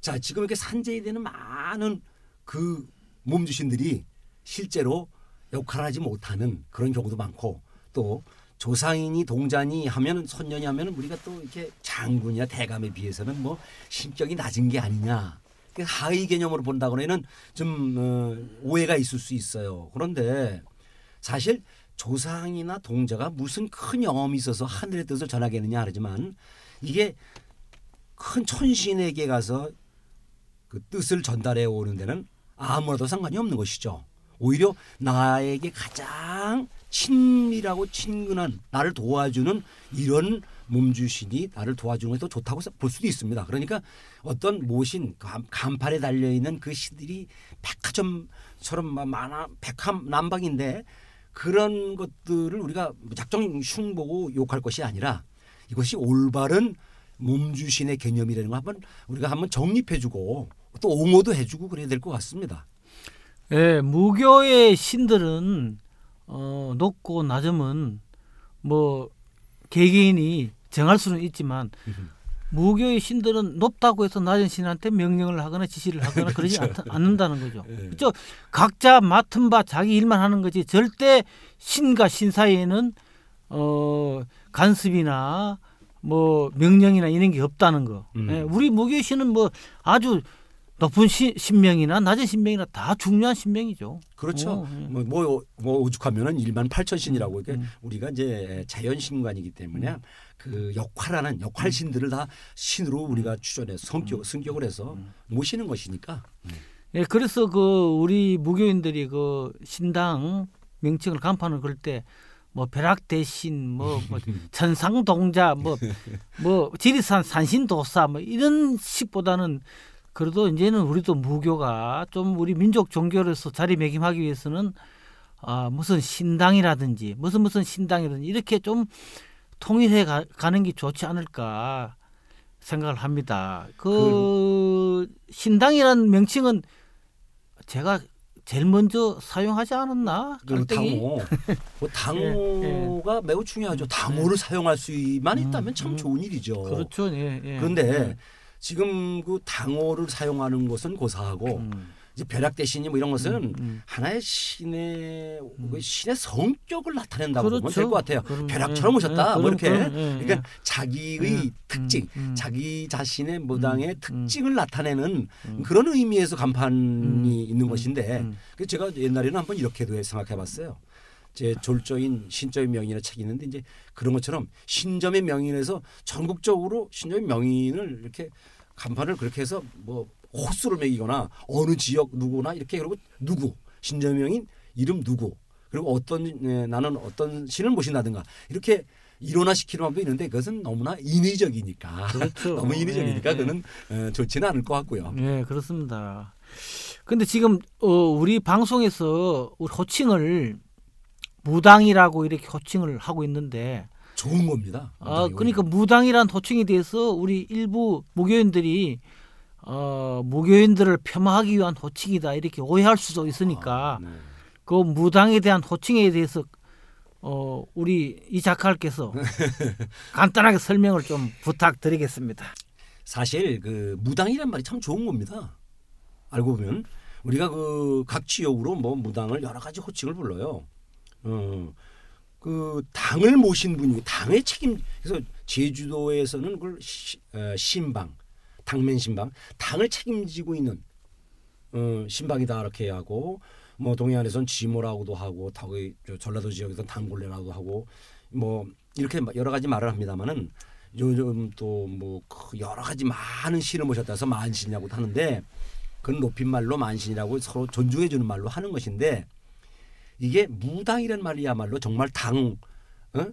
S2: 자 지금 이렇게 산재이 되는 많은 그 몸주신들이 실제로 역할하지 못하는 그런 경우도 많고 또 조상인이 동자니 하면 선년이 하면 우리가 또 이렇게 장군이나 대감에 비해서는 뭐 신격이 낮은 게 아니냐 그 하위 개념으로 본다고는 좀 어, 오해가 있을 수 있어요. 그런데 사실 조상이나 동자가 무슨 큰 영험이 있어서 하늘의 뜻을 전하겠느냐 하지만 이게 큰 천신에게 가서 그 뜻을 전달해 오는 데는 아무래도 상관이 없는 것이죠. 오히려 나에게 가장 친밀하고 친근한 나를 도와주는 이런 몸주신이 나를 도와주는 게 더 좋다고 볼 수도 있습니다. 그러니까 어떤 모신 간- 간판에 달려 있는 그 시들이 백화점처럼 막 많아 백함 남방인데 그런 것들을 우리가 무작정 흉보고 욕할 것이 아니라 이것이 올바른 몸주신의 개념이라는 거 한번 우리가 한번 정립해주고 또 옹호도 해주고 그래야 될 것 같습니다.
S1: 예, 무교의 신들은 어, 높고 낮음은 뭐 개개인이 정할 수는 있지만 무교의 신들은 높다고 해서 낮은 신한테 명령을 하거나 지시를 하거나 그러지 않, 않는다는 거죠.
S2: 예.
S1: 그렇죠? 각자 맡은 바 자기 일만 하는 거지 절대 신과 신 사이에는 어, 간섭이나 뭐 명령이나 이런 게 없다는 거.
S2: 음.
S1: 예, 우리 무교의 신은 뭐 아주 높은 시, 신명이나 낮은 신명이나 다 중요한 신명이죠.
S2: 그렇죠.
S1: 어, 예.
S2: 뭐, 뭐, 뭐 오죽하면은 1만 8천 신이라고 이게
S1: 음.
S2: 우리가 이제 자연 신관이기 때문에 그 역할하는 역할 신들을 다 신으로 우리가 추존해서 성격 승격을 해서 모시는 것이니까.
S1: 예, 그래서 그 우리 무교인들이 그 신당 명칭을 간판을 걸 때 뭐 벼락 대신, 뭐, 뭐 천상동자, 뭐, 뭐 지리산 산신도사, 뭐 이런 식보다는 그래도 이제는 우리도 무교가 좀 우리 민족 종교로서 자리매김하기 위해서는 아 무슨 신당이라든지 무슨 무슨 신당이든지 이렇게 좀 통일해 가, 가는 게 좋지 않을까 생각을 합니다. 그 신당이라는 명칭은 제가 제일 먼저 사용하지 않았나?
S2: 그? 당호, 뭐 당호가 매우 중요하죠. 당호를 사용할 수만 있다면 참
S1: 음.
S2: 좋은 일이죠.
S1: 그렇죠. 예, 예.
S2: 그런데 지금 그 당호를 사용하는 것은 고사하고
S1: 음,
S2: 이제 벼락 대신이 뭐 이런 것은
S1: 음, 음.
S2: 하나의 신의 그 신의 성격을 나타낸다고 보면
S1: 그렇죠.
S2: 될것 같아요.
S1: 그럼,
S2: 벼락처럼
S1: 예,
S2: 오셨다.
S1: 예,
S2: 뭐 이렇게
S1: 그럼, 그럼, 예, 예.
S2: 그러니까 자기의
S1: 음,
S2: 특징,
S1: 음, 음.
S2: 자기 자신의 무당의
S1: 음,
S2: 특징을 나타내는
S1: 음.
S2: 그런 의미에서 간판이
S1: 음,
S2: 있는
S1: 음,
S2: 것인데
S1: 음.
S2: 그 제가 옛날에는 한번 이렇게도 생각해봤어요. 제 졸조인 신점의 명인이라는 책이 있는데 이제 그런 것처럼 신점의 명인에서 전국적으로 신점의 명인을 이렇게 간판을 그렇게 해서 뭐 호수를 매기거나 어느 지역 누구나 이렇게 그리고 누구 신점의 명인 이름 누구 그리고 어떤 예, 나는 어떤 신을 모신다든가 이렇게 일원화시키는 방법도 있는데 그것은 너무나 인위적이니까
S1: 그렇죠.
S2: 너무 인위적이니까
S1: 예, 예.
S2: 그거는 어, 좋지는 않을 것 같고요.
S1: 예, 그렇습니다. 근데 지금 어, 우리 방송에서 호칭을 무당이라고 이렇게 호칭을 하고 있는데
S2: 좋은 겁니다.
S1: 아, 그러니까 무당이란 호칭에 대해서 우리 일부 무교인들이 어, 무교인들을 폄하하기 위한 호칭이다 이렇게 오해할 수도 있으니까
S2: 아, 네.
S1: 그 무당에 대한 호칭에 대해서 어, 우리 이 작가께서 간단하게 설명을 좀 부탁드리겠습니다.
S2: 사실 그 무당이란 말이 참 좋은 겁니다. 알고 보면 우리가 그 각 지역으로 뭐 무당을 여러 가지 호칭을 불러요. 어, 그 당을 모신 분이 당의 책임 그래서 제주도에서는 그걸 시- 어, 신방, 당면 신방, 당을 책임지고 있는 어, 신방이다 이렇게 하고 뭐 동해안에선 지모라고도 하고 거기 저 전라도 지역에서는 당골레라고 하고 뭐 이렇게 여러 가지 말을 합니다만은 요즘 또 뭐 여러 가지 많은 신을 모셨다 해서 만신이라고도 하는데 그건 높임말로 만신이라고 서로 존중해 주는 말로 하는 것인데 이게 무당이라는 말이야말로 정말 당 어?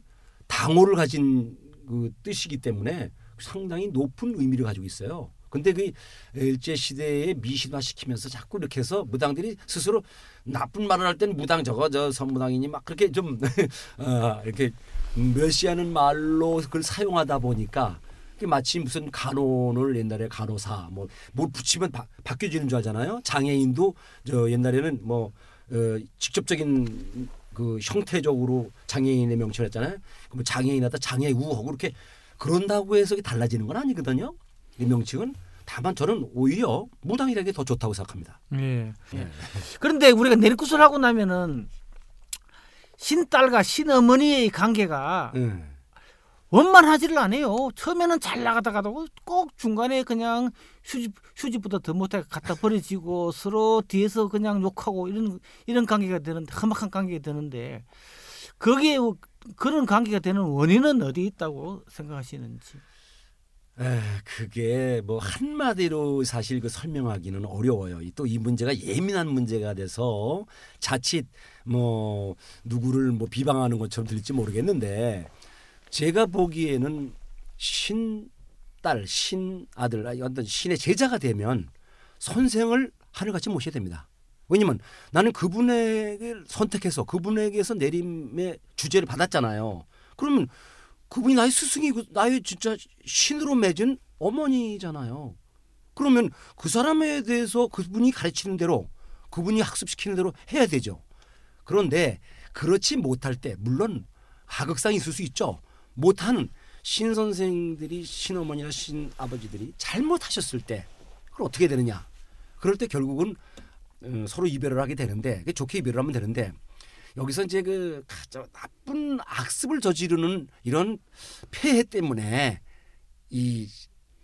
S2: 당호를 가진 그 뜻이기 때문에 상당히 높은 의미를 가지고 있어요. 근데 그 일제 시대에 미신화 시키면서 자꾸 이렇게 해서 무당들이 스스로 나쁜 말을 할 때는 무당 저거 저 선무당이니 막 그렇게 좀 어, 이렇게 멸시하는 말로 그걸 사용하다 보니까 마치 무슨 간호를 옛날에 간호사 뭐 뭘 붙이면 바, 바뀌어지는 줄 알잖아요. 장애인도 저 옛날에는 뭐 어, 직접적인 그 형태적으로 장애인의 명칭을 했잖아요. 그럼 장애인하다 장애우하고 그렇게 그런다고 해서 달라지는 건 아니거든요. 이 명칭은 다만 저는 오히려 무당이라는 게 더 좋다고 생각합니다.
S1: 예. 예. 그런데 우리가 내리굿을 하고 나면은 신딸과 신어머니의 관계가
S2: 예.
S1: 원만하지를 않아요. 처음에는 잘 나가다가도 꼭 중간에 그냥 휴지 휴지보다 더 못하게 갖다 버려지고 서로 뒤에서 그냥 욕하고 이런 이런 관계가 되는데 험악한 관계가 되는데 거기에 그런 관계가 되는 원인은 어디 있다고 생각하시는지.
S2: 에, 그게 뭐 한마디로 사실 그 설명하기는 어려워요. 또 이 문제가 예민한 문제가 돼서 자칫 뭐 누구를 뭐 비방하는 것처럼 들릴지 모르겠는데 제가 보기에는 신딸, 신아들, 어떤 신의 제자가 되면 선생을 하늘같이 모셔야 됩니다. 왜냐면 나는 그분에게 선택해서 그분에게서 내림의 주제를 받았잖아요. 그러면 그분이 나의 스승이고 나의 진짜 신으로 맺은 어머니잖아요. 그러면 그 사람에 대해서 그분이 가르치는 대로 그분이 학습시키는 대로 해야 되죠. 그런데 그렇지 못할 때 물론 하극상이 있을 수 있죠. 못하는 신 선생들이 신 어머니나 신 아버지들이 잘못하셨을 때 그걸 어떻게 되느냐? 그럴 때 결국은 어, 서로 이별을 하게 되는데 좋게 이별을 하면 되는데 여기서 이제 그 나쁜 악습을 저지르는 이런 폐해 때문에 이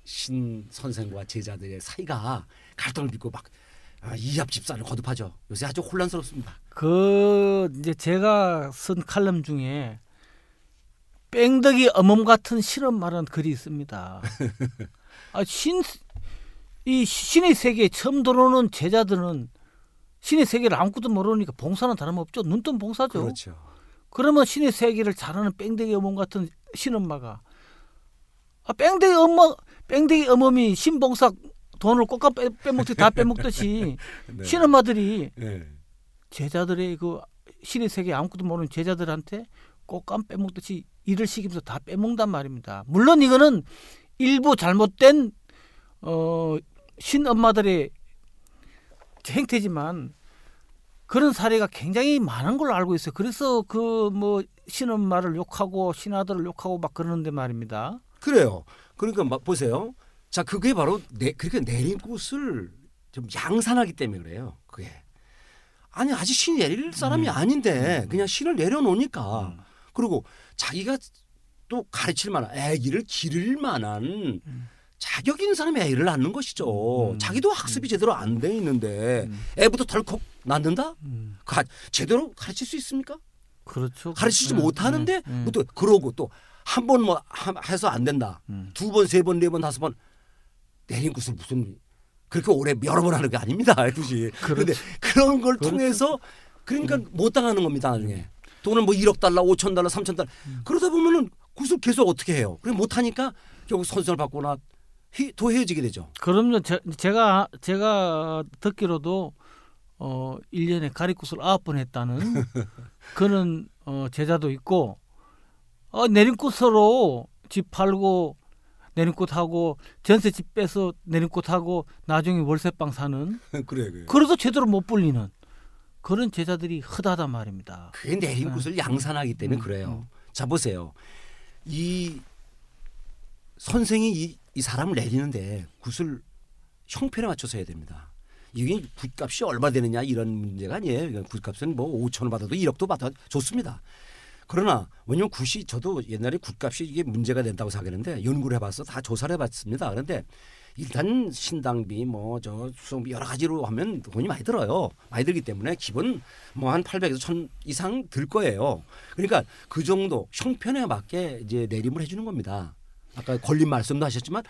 S2: 신 선생과 제자들의 사이가 갈등을 빚고 막 아, 이합집산을 거듭하죠. 요새 아주 혼란스럽습니다.
S1: 그 이제 제가 쓴 칼럼 중에 뺑덕이 어멈 같은 실험 말한 글이 있습니다. 아, 신, 이 신의 세계에 처음 들어오는 제자들은 신의 세계를 아무것도 모르니까 봉사는 다름없죠. 눈뜬 봉사죠.
S2: 그렇죠.
S1: 그러면 신의 세계를 잘하는 뺑덕이 어멈 같은 신엄마가 아, 뺑덕이 어멈 뺑덕이 어멈이 신봉사 돈을 빼, 빼먹듯이 다 빼먹듯이
S2: 네.
S1: 신엄마들이
S2: 네.
S1: 제자들의 그 신의 세계 아무것도 모르는 제자들한테 꽃감 빼먹듯이 일을 시키면서 다 빼먹단 말입니다. 물론 이거는 일부 잘못된 어, 신엄마들의 행태지만 그런 사례가 굉장히 많은 걸로 알고 있어요. 그래서 그 뭐 신엄마를 욕하고 신아들을 욕하고 막 그러는데 말입니다.
S2: 그래요. 그러니까 막 보세요. 자, 그게 바로 내, 그렇게 내린 꽃을 좀 양산하기 때문에 그래요. 그게. 아니, 아직 신이 내릴 사람이 아닌데 그냥 신을 내려놓으니까. 그리고 자기가 또 가르칠 만한 애기를 기를 만한 자격 있는 사람이 애를 낳는 것이죠.
S1: 음.
S2: 자기도 학습이 제대로 안 돼 있는데
S1: 음.
S2: 애부터 덜컥 낳는다?
S1: 음,
S2: 가, 제대로 가르칠 수 있습니까?
S1: 그렇죠.
S2: 가르치지
S1: 음,
S2: 못하는데
S1: 음, 음.
S2: 또 그러고 또 한 번 뭐 해서 안 된다.
S1: 음.
S2: 두 번, 세 번, 네 번, 다섯 번 내린 것을 무슨 그렇게 오래 여러 번 하는 게 아닙니다. 굳이. 그런데 그런 걸
S1: 그렇죠.
S2: 통해서 그러니까 못 당하는 겁니다. 나중에 돈을 뭐 1억 달러, 5천 달러, 3천 달러 그러다 보면은 그것을 계속 어떻게 해요? 그래 못 하니까 결국 선생을 받거나 히- 더 헤어지게 되죠.
S1: 그럼요. 제, 제가 제가 듣기로도 어 1년에 가리굿을 아홉 번 했다는 그런 어 제자도 있고 어 내림꽃으로 집 팔고 내림꽃하고 전세집 빼서 내림꽃하고 나중에 월세방 사는
S2: 그래, 그래.
S1: 그래도 제대로 못 불리는 그런 제자들이 흔하단 말입니다.
S2: 그게 내린 것을 양산하기 때문에
S1: 음,
S2: 그래요. 자 보세요. 이 선생이 이, 이 사람을 내리는데 굿을 형편에 맞춰서 해야 됩니다. 이게 굿값이 얼마 되느냐 이런 문제가 아니에요. 이건 굿값은 뭐 5천 원 받아도 1억도 받아도 좋습니다. 그러나 왜냐면 굿이 저도 옛날에 굿값이 이게 문제가 된다고 생각했는데 연구를 해봐서 다 조사를 해봤습니다. 그런데 일단 신당비 뭐 저 수송비 여러 가지로 하면 돈이 많이 들어요. 많이 들기 때문에 기본 뭐 한 800에서 1000 이상 들 거예요. 그러니까 그 정도 형편에 맞게 이제 내림을 해주는 겁니다. 아까 걸린 말씀도 하셨지만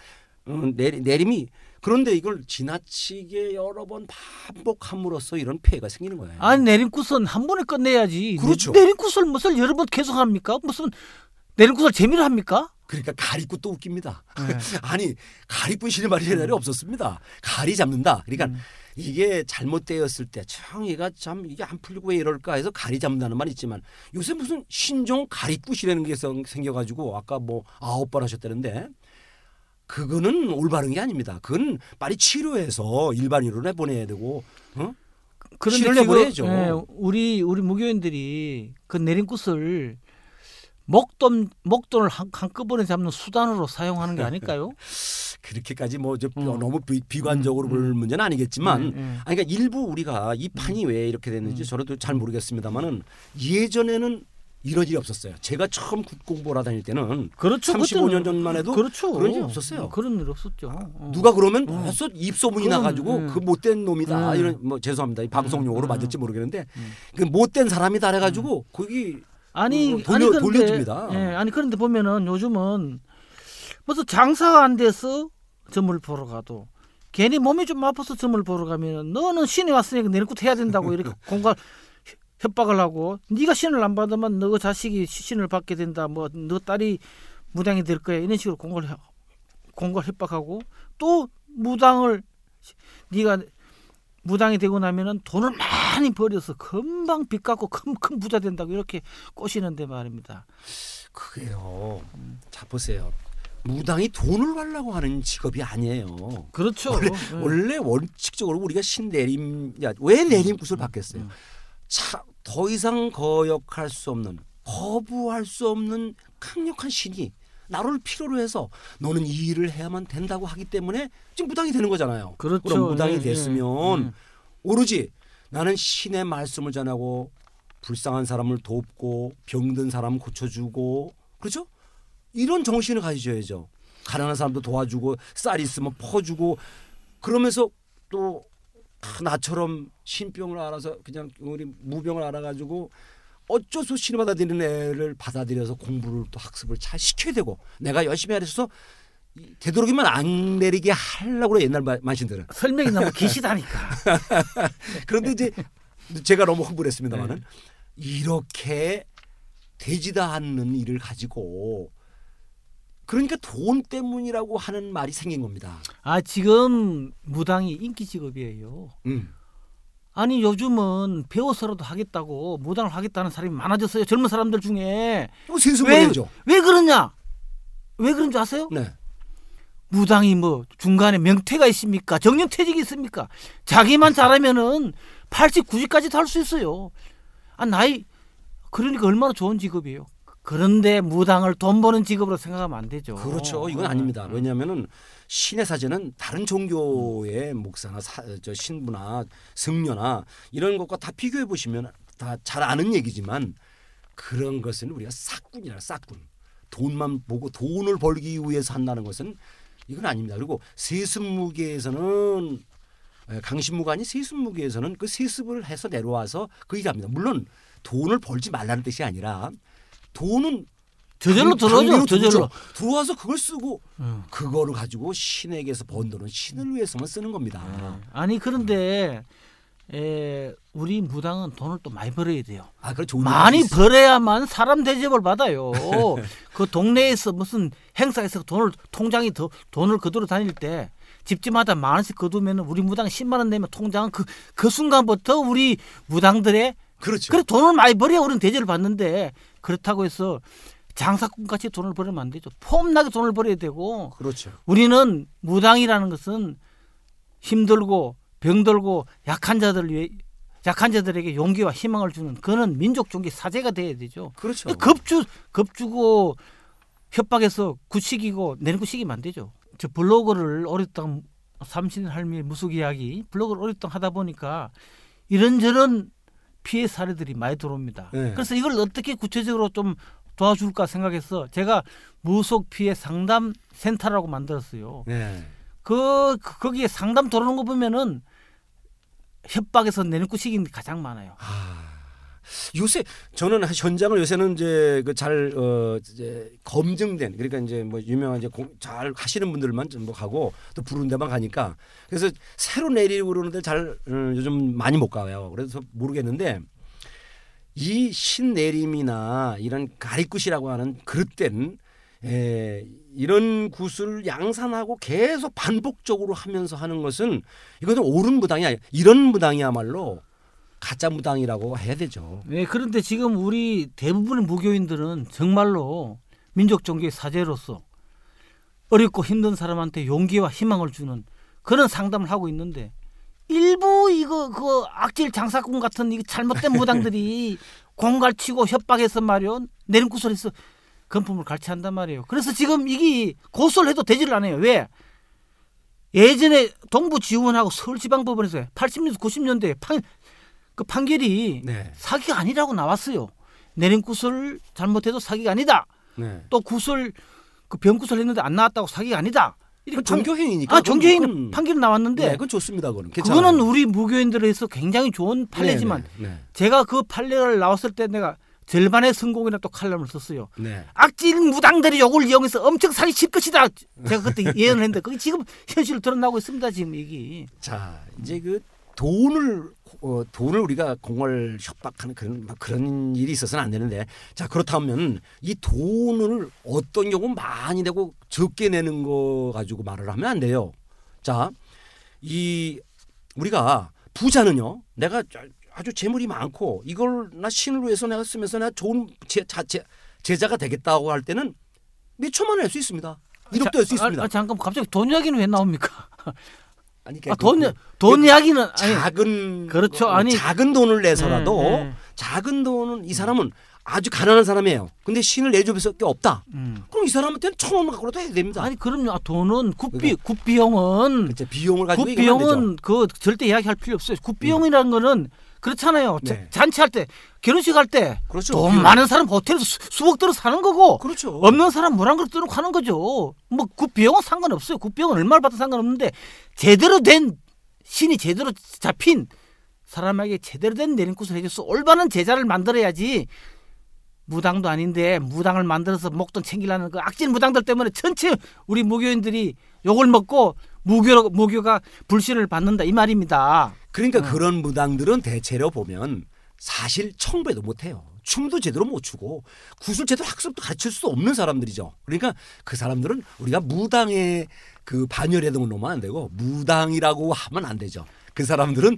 S2: 음, 내리, 내림이 그런데 이걸 지나치게 여러 번 반복함으로써 이런 폐해가 생기는 거예요.
S1: 아니 내림굿은 한 번에 끝내야지.
S2: 그렇죠.
S1: 내, 내림굿을 무슨 여러 번 계속 합니까? 무슨 내림굿을 재미로 합니까?
S2: 그러니까 가리꽃도 웃깁니다.
S1: 네.
S2: 아니 가리꾼 신의 말이 옛날에 없었습니다. 가리 잡는다. 그러니까
S1: 음.
S2: 이게 잘못되었을 때 청이가 참 이게 안 풀리고 왜 이럴까 해서 가리 잡는다는 말이 있지만 요새 무슨 신종 가리굿이라는 게 생- 생겨가지고 아까 뭐 아홉 번 하셨다는데 그거는 올바른 게 아닙니다. 그건 빨리 치료해서 일반인으로 내보내야 되고 어?
S1: 그런데 지금
S2: 내보내야죠.
S1: 예, 우리 우리 무교인들이 그 내림굿을 목돈 목돈을 한, 한꺼번에 잡는 수단으로 사용하는 게 아닐까요?
S2: 그렇게까지 뭐저
S1: 음.
S2: 너무 비, 비관적으로
S1: 음,
S2: 볼 문제는 아니겠지만
S1: 예, 예.
S2: 아니 그러니까 일부 우리가 이 판이 왜 이렇게 됐는지
S1: 음.
S2: 저도 잘 모르겠습니다만은 예전에는 이런 일이 없었어요. 제가 처음 국 공부를 하다 다닐 때는
S1: 그렇죠.
S2: 35년
S1: 그때는-
S2: 전만 해도
S1: 그렇죠.
S2: 그런 일이 없었어요.
S1: 그런 일 없었죠. 어.
S2: 누가 그러면
S1: 음.
S2: 벌써 입소문이
S1: 그럼,
S2: 나가지고
S1: 음.
S2: 그 못된 놈이다
S1: 음.
S2: 이런 뭐 죄송합니다 이 방송용어로
S1: 음.
S2: 맞을지 모르겠는데
S1: 음.
S2: 그 못된 사람이다 해가지고 거기
S1: 아니
S2: 어, 돌려-
S1: 아니 그런데
S2: 돌려줍니다.
S1: 예, 아니 그런데 보면은 요즘은 무슨 장사가 안 돼서 점을 보러 가도 괜히 몸이 좀 아파서 점을 보러 가면 너는 신이 왔으니까 내리고 해야 된다고 이렇게 공갈 협박을 하고 네가 신을 안 받으면 너 자식이 신을 받게 된다 뭐 너 딸이 무당이 될 거야 이런 식으로 해- 공고를 협박하고 또 무당을 네가 무당이 되고 나면은 돈을 많이 벌여서 금방 빚 갚고 큰 큰 부자 된다고 이렇게 꼬시는데 말입니다.
S2: 그게요. 자 보세요. 무당이 돈을 벌려고 하는 직업이 아니에요.
S1: 그렇죠.
S2: 원래,
S1: 네.
S2: 원래 원칙적으로 우리가 신내림 야왜 내림굿을 받겠어요?
S1: 음.
S2: 차, 더 이상 거역할 수 없는 거부할 수 없는 강력한 신이 나를 필요로 해서 너는 이 일을 해야만 된다고 하기 때문에 지금 무당이 되는 거잖아요.
S1: 그렇죠.
S2: 그럼 무당이
S1: 예, 예.
S2: 됐으면
S1: 음.
S2: 오로지 나는 신의 말씀을 전하고 불쌍한 사람을 돕고 병든 사람 고쳐주고 그렇죠? 이런 정신을 가지셔야죠. 가난한 사람도 도와주고 쌀 있으면 퍼주고 그러면서 또 아, 나처럼 신병을 알아서 그냥 우리 무병을 알아가지고 어쩔 수 없이 받아들이는 애를 받아들여서 공부를 또 학습을 잘 시켜야 되고 내가 열심히 하려서 이 되도록이면 안 내리게 하려고 그래 옛날 마- 만신들은
S1: 설명이 너무 기시다니까.
S2: 그런데 이제 제가 너무 흥분했습니다마는 이렇게 되지도 않는 일을 가지고 그러니까 돈 때문이라고 하는 말이 생긴 겁니다.
S1: 아 지금 무당이 인기 직업이에요.
S2: 음.
S1: 아니 요즘은 배워서라도 하겠다고 무당을 하겠다는 사람이 많아졌어요. 젊은 사람들 중에
S2: 이거 세수
S1: 왜,
S2: 보내죠.
S1: 왜 그러냐? 왜 그런 줄 아세요?
S2: 네.
S1: 무당이 뭐 중간에 명퇴가 있습니까? 정년퇴직이 있습니까? 자기만 잘하면은 80, 90까지도 할 수 있어요. 아 나이 그러니까 얼마나 좋은 직업이에요. 그런데 무당을 돈 버는 직업으로 생각하면 안 되죠.
S2: 그렇죠. 이건
S1: 어,
S2: 아닙니다.
S1: 어.
S2: 왜냐하면은 신의 사제는 다른 종교의 목사나 사, 저 신부나 승려나 이런 것과 다 비교해 보시면 다 잘 아는 얘기지만 그런 것은 우리가 싹군이라 싹군. 돈만 보고 돈을 벌기 위해서 한다는 것은 이건 아닙니다. 그리고 세습무계에서는 에, 강신무가 아닌 세습무계에서는 그 세습을 해서 내려와서 그 일합니다. 물론 돈을 벌지 말라는 뜻이 아니라 돈은
S1: 저절로
S2: 당-
S1: 들어오죠. 저절로.
S2: 들어와서 그걸 쓰고
S1: 음.
S2: 그거를 가지고 신에게서 번 돈은 신을 위해서만 쓰는 겁니다.
S1: 아니 그런데 에, 우리 무당은 돈을 또 많이 벌어야 돼요.
S2: 아, 좋은
S1: 많이. 벌어야만 사람 대접을 받아요. 그 동네에서 무슨 행사에서 돈을 통장이 더 돈을 거두러 다닐 때 집집마다 만 원씩 거두면 우리 무당 10만 원 내면 통장은 그, 그 순간부터 우리 무당들의
S2: 그렇죠.
S1: 그래 돈을 많이 벌어야 우리는 대접을 받는데 그렇다고 해서 장사꾼 같이 돈을 벌으면 안 되죠. 폼나게 돈을 벌어야 되고
S2: 그렇죠.
S1: 우리는 무당이라는 것은 힘들고 병들고 약한 자들 위해 약한 자들에게 용기와 희망을 주는 그는 민족 종기 사제가 돼야 되죠.
S2: 그렇죠.
S1: 급주 급주고 협박해서 구식이고 내구식이면 안 되죠. 저 블로그를 오랫동안 삼신 할미의 무속 이야기 블로그를 오랫동안 하다 보니까 이런저런 피해 사례들이 많이 들어옵니다.
S2: 네.
S1: 그래서 이걸 어떻게 구체적으로 좀 도와줄까 생각해서 제가 무속 피해 상담 센터라고 만들었어요.
S2: 네.
S1: 그 그- 거기에 상담 들어오는 거 보면은 협박에서 내놓고식이 가장 많아요.
S2: 아, 요새 저는 현장을 요새는 이제 그잘 어, 이제 검증된 그러니까 이제 뭐 유명한 이제 공, 잘 하시는 분들만 좀 가고 또 부르는 데만 가니까 그래서 새로 내리고 그러는데 잘 어, 요즘 많이 못 가요. 그래서 모르겠는데 이 신내림이나 이런 가리굿이라고 하는 그릇된 에, 이런 굿을 양산하고 계속 반복적으로 하면서 하는 것은 이거는 옳은 무당이 아니야. 이런 무당이야말로 가짜 무당이라고 해야 되죠.
S1: 네, 그런데 지금 우리 대부분의 무교인들은 정말로 민족 종교의 사제로서 어렵고 힘든 사람한테 용기와 희망을 주는 그런 상담을 하고 있는데 일부 이거 그 악질 장사꾼 같은 이 잘못된 무당들이 공갈치고 협박해서 말이요 내림구설해서 금품을 갈취한단 말이에요. 그래서 지금 이게 고소를 해도 되지를 않아요. 왜? 예전에 동부지원하고 서울지방법원에서 80년대 90년대 판, 그 판결이
S2: 네.
S1: 사기가 아니라고 나왔어요. 내린 구설 잘못해도 사기가 아니다.
S2: 네.
S1: 또 구설 그 병구설 했는데 안 나왔다고 사기가 아니다. 이렇게
S2: 그 종교행위니까.
S1: 아 종교인
S2: 그건-
S1: 판결이 나왔는데
S2: 네, 그건 좋습니다. 그거는. 괜찮아요.
S1: 그거는 우리 무교인들에서 굉장히 좋은 판례지만
S2: 네, 네,
S1: 제가 그 판례를 나왔을 때 내가 절반의 성공이라 또 칼럼을 썼어요.
S2: 네.
S1: 악질 무당들이 요걸 이용해서 엄청 사기 칠 것이다. 제가 그때 예언을 했는데 그게 지금 현실로 드러나고 있습니다. 지금 이게.
S2: 자, 이제 그 돈을 어, 돈을 우리가 공을 협박하는 그런 막 그런 일이 있어서는 안 되는데 자 그렇다면 이 돈을 어떤 경우 많이 내고 적게 내는 거 가지고 말을 하면 안 돼요. 자, 이 우리가 부자는요. 내가 아주 재물이 많고 이걸 나 신을 위해서 내가 쓰면서 내가 좋은 제, 자, 제, 제자가 되겠다고 할 때는 몇 천만 원낼수 있습니다. 1억도 낼수
S1: 자,
S2: 있습니다.
S1: 아, 아, 잠깐 갑자기 돈 이야기는 왜 나옵니까?
S2: 아니,
S1: 아,
S2: 그-
S1: 돈,
S2: 그- 돈그
S1: 이야기는 아니,
S2: 작은
S1: 그렇죠.
S2: 어,
S1: 아니-
S2: 작은 돈을 내서라도
S1: 네, 네.
S2: 작은 돈은 이 사람은 아주 가난한 사람이에요. 근데 신을 내줄 수밖에 없다.
S1: 음.
S2: 그럼 이 사람한테는 천 원만 갖고라도 해야 됩니다.
S1: 아니 그럼요. 아, 돈은 굿비
S2: 그러니까
S1: 굿비용은
S2: 그치, 비용을 가지고.
S1: 굿비용은 그 절대 이야기할 필요 없어요. 굿비용이라는 거는 그렇잖아요. 자-
S2: 네.
S1: 잔치할 때 결혼식 할때돈
S2: 그렇죠. 비용.
S1: 많은 사람 호텔에서 수, 수억 들어 사는 거고
S2: 그렇죠.
S1: 없는 사람 물한 그릇 뜨놓고 하는 거죠. 뭐 굿비용은 상관없어요. 굿비용은 얼마를 받도 상관없는데 제대로 된 신이 제대로 잡힌 사람에게 제대로 된 내림굿을 해줘서 올바른 제자를 만들어야지 무당도 아닌데 무당을 만들어서 목돈 챙기려는 그 악질 무당들 때문에 전체 우리 무교인들이 욕을 먹고 무교 무교가 불신을 받는다 이 말입니다.
S2: 그러니까
S1: 어.
S2: 그런 무당들은 대체로 보면 사실 청부에도 못해요. 춤도 제대로 못 추고 구슬 제대로 학습도 가르칠 수 없는 사람들이죠. 그러니까 그 사람들은 우리가 무당의 그 반열에 놓으면 안 되고 무당이라고 하면 안 되죠. 그 사람들은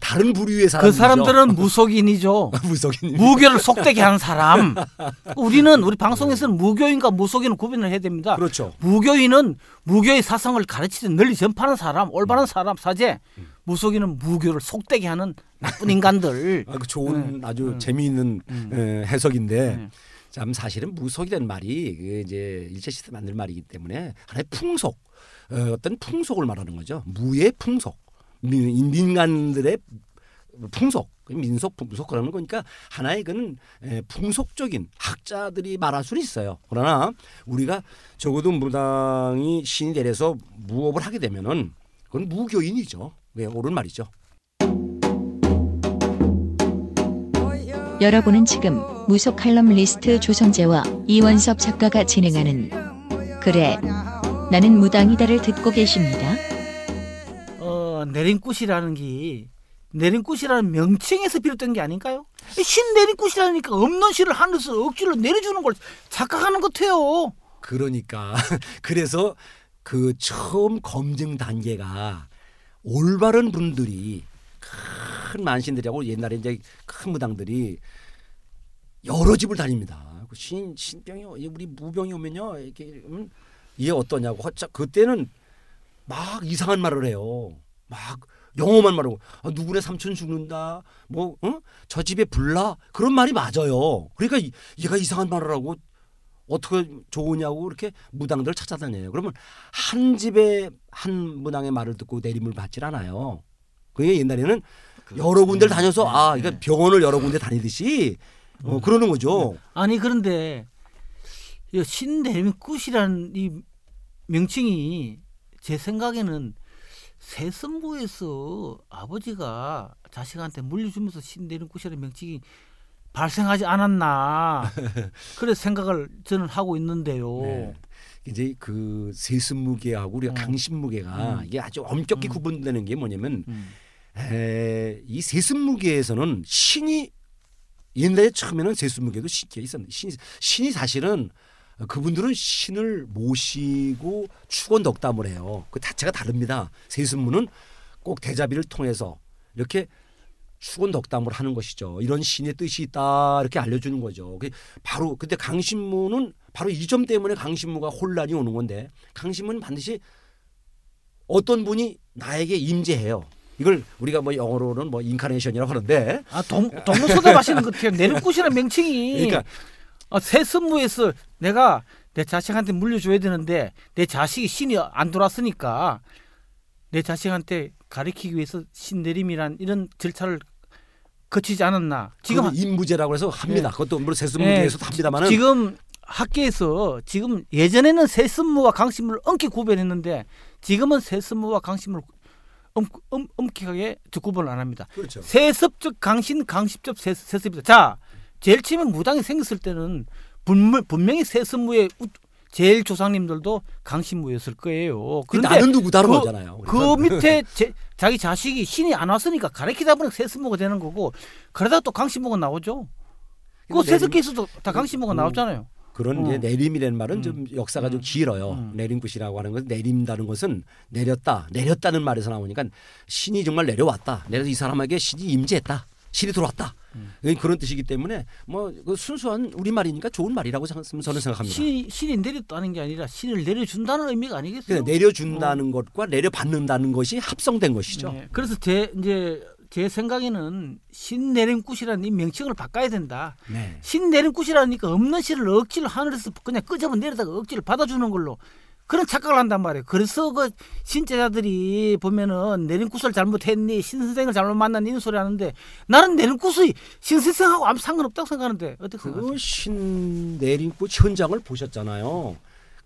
S2: 다른 부류의
S1: 그
S2: 사람들이죠.
S1: 사람들은 무속인이죠.
S2: 무속인.
S1: 무교를 속되게 한 사람. 우리는 우리 방송에서는 무교인과 무속인을 구분을 해야 됩니다.
S2: 그렇죠.
S1: 무교인은 무교의 사상을 가르치는 널리 전파하는 사람, 올바른 사람, 사제.
S2: 음.
S1: 무속인은 무교를 속되게 하는 나쁜 인간들.
S2: 아, 그 좋은
S1: 음,
S2: 아주
S1: 음.
S2: 재미있는
S1: 음.
S2: 에, 해석인데
S1: 음.
S2: 참 사실은 무속이라는 말이 그 이제 일제 시대 만든 말이기 때문에 하나의 풍속 어, 어떤 풍속을 말하는 거죠. 무의 풍속 민, 민간들의 풍속 민속 풍속 그러는 거니까 하나의 그는 에, 풍속적인 학자들이 말할 수는 있어요. 그러나 우리가 적어도 무당이 신이 되려서 무업을 하게 되면은 그건 무교인이죠. 왜 옳은 말이죠.
S3: 여러분은 지금 무속 칼럼리스트 조성재와 이원섭 작가가 진행하는 그래 나는 무당이다를 듣고 계십니다.
S1: 어, 내림굿이라는 게 내림굿이라는 명칭에서 비롯된 게 아닌가요? 신 내림굿이라니까 없는 신을 하늘에서 억지로 내려주는 걸 착각하는 것 같아요.
S2: 그러니까 그래서 그 처음 검증 단계가 올바른 분들이 큰 만신들이하고 옛날에 이제 큰 무당들이 여러 집을 다닙니다. 그신 신병이 우리 무병이 오면요 이렇게 음, 얘 어떠냐고 그때는 막 이상한 말을 해요. 막 영어만 말하고 아, 누구네 삼촌 죽는다. 뭐 어? 저 집에 불나 그런 말이 맞아요. 그러니까 이- 얘가 이상한 말을 하고 어떻게 좋으냐고 이렇게 무당들 찾아다녀요. 그러면 한 집에 한 무당의 말을 듣고 내림을 받질 않아요. 그게 옛날에는 여러 군데를 다녀서 아, 이거 병원을 여러 군데 다니듯이 어, 그러는 거죠.
S1: 아니 그런데 이 신내림굿이라는 이 명칭이 제 생각에는 세선부에서 아버지가 자식한테 물려주면서 신내림굿이라는 명칭이 발생하지 않았나 그래 생각을 저는 하고 있는데요.
S2: 네. 이제 그 세습무게하고 우리가
S1: 어.
S2: 강신무게가
S1: 음.
S2: 이게 아주 엄격히
S1: 음.
S2: 구분되는 게 뭐냐면
S1: 음.
S2: 에, 이 세습무게에서는 신이 옛날에 처음에는 세습무게도 신기가 있었는데 신이, 신이 사실은 그분들은 신을 모시고 축원 덕담을 해요. 그 자체가 다릅니다. 세습무는 꼭 대자비를 통해서 이렇게 축원 덕담을 하는 것이죠. 이런 신의 뜻이 있다 이렇게 알려주는 거죠. 그 바로 근데 강신무는 바로 이 점 때문에 강신무가 혼란이 오는 건데 강신무는 반드시 어떤 분이 나에게 임재해요. 이걸 우리가 뭐 영어로는 뭐 인카네이션이라고 하는데
S1: 아 동, 동문서답 하시는 것 같아요. 내림굿이라는 명칭이
S2: 그러니까
S1: 어, 세습무에서 내가 내 자식한테 물려줘야 되는데 내 자식이 신이 안 돌았으니까 내 자식한테 가르치기 위해서 신내림이란 이런 절차를 거치지 않았나. 지금
S2: 임무제라고 해서 합니다.
S1: 예.
S2: 그것도 물론 세습무제에서도
S1: 예,
S2: 합니다만은
S1: 지금 학계에서 지금 예전에는 세습무와 강신무를 엄격히 구별했는데 지금은 세습무와 강신무를 엄, 엄, 엄격하게 구분을 안 합니다.
S2: 그렇죠.
S1: 세습 적 강신, 강십적 세, 세습이다. 자, 제일 처음에 무당이 생겼을 때는 분명, 분명히 세습무의 우- 제일 조상님들도 강신무였을 거예요.
S2: 그
S1: 그런데
S2: 나는 누구다는
S1: 그-
S2: 거잖아요.
S1: 그 밑에 제, 자기 자식이 신이 안 왔으니까 가르치다 보니까 세스모가 되는 거고 그러다 또 강신모가 나오죠. 그 세습기에서도 다 강신모가
S2: 음.
S1: 나왔잖아요.
S2: 그런
S1: 어.
S2: 이제 내림이라는 말은
S1: 음.
S2: 좀 역사가 좀
S1: 음.
S2: 길어요.
S1: 음.
S2: 내림굿이라고 하는 것은 내림다는 것은 내렸다, 내렸다는 말에서 나오니까 신이 정말 내려왔다. 내려서 이 사람에게 신이 임재했다. 신이 들어왔다.
S1: 음.
S2: 그런 뜻이기 때문에 뭐그 순수한 우리 말이니까 좋은 말이라고 생- 저는 생각합니다.
S1: 신이, 신이 내렸다는 게 아니라 신을 내려준다는 의미가 아니겠어요?
S2: 그러니까 내려준다는 것과 내려받는다는 것이 합성된 것이죠.
S1: 네. 그래서 제 이제 제 생각에는 신내림굿이라는 이 명칭을 바꿔야 된다.
S2: 네.
S1: 신내림굿이라니까 없는 신을 억지로 하늘에서 그냥 끄집어 내려다가 억지로 받아주는 걸로 그런 착각을 한단 말이에요. 그래서 그 신제자들이 보면은 내림굿을 잘못했니 신선생을 잘못 만났니 이런 소리 하는데 나는 내림굿이 신선생하고 아무 상관없다고 생각하는데 어떻게 생각하세요?
S2: 그신 내림꽃 현장을 보셨잖아요.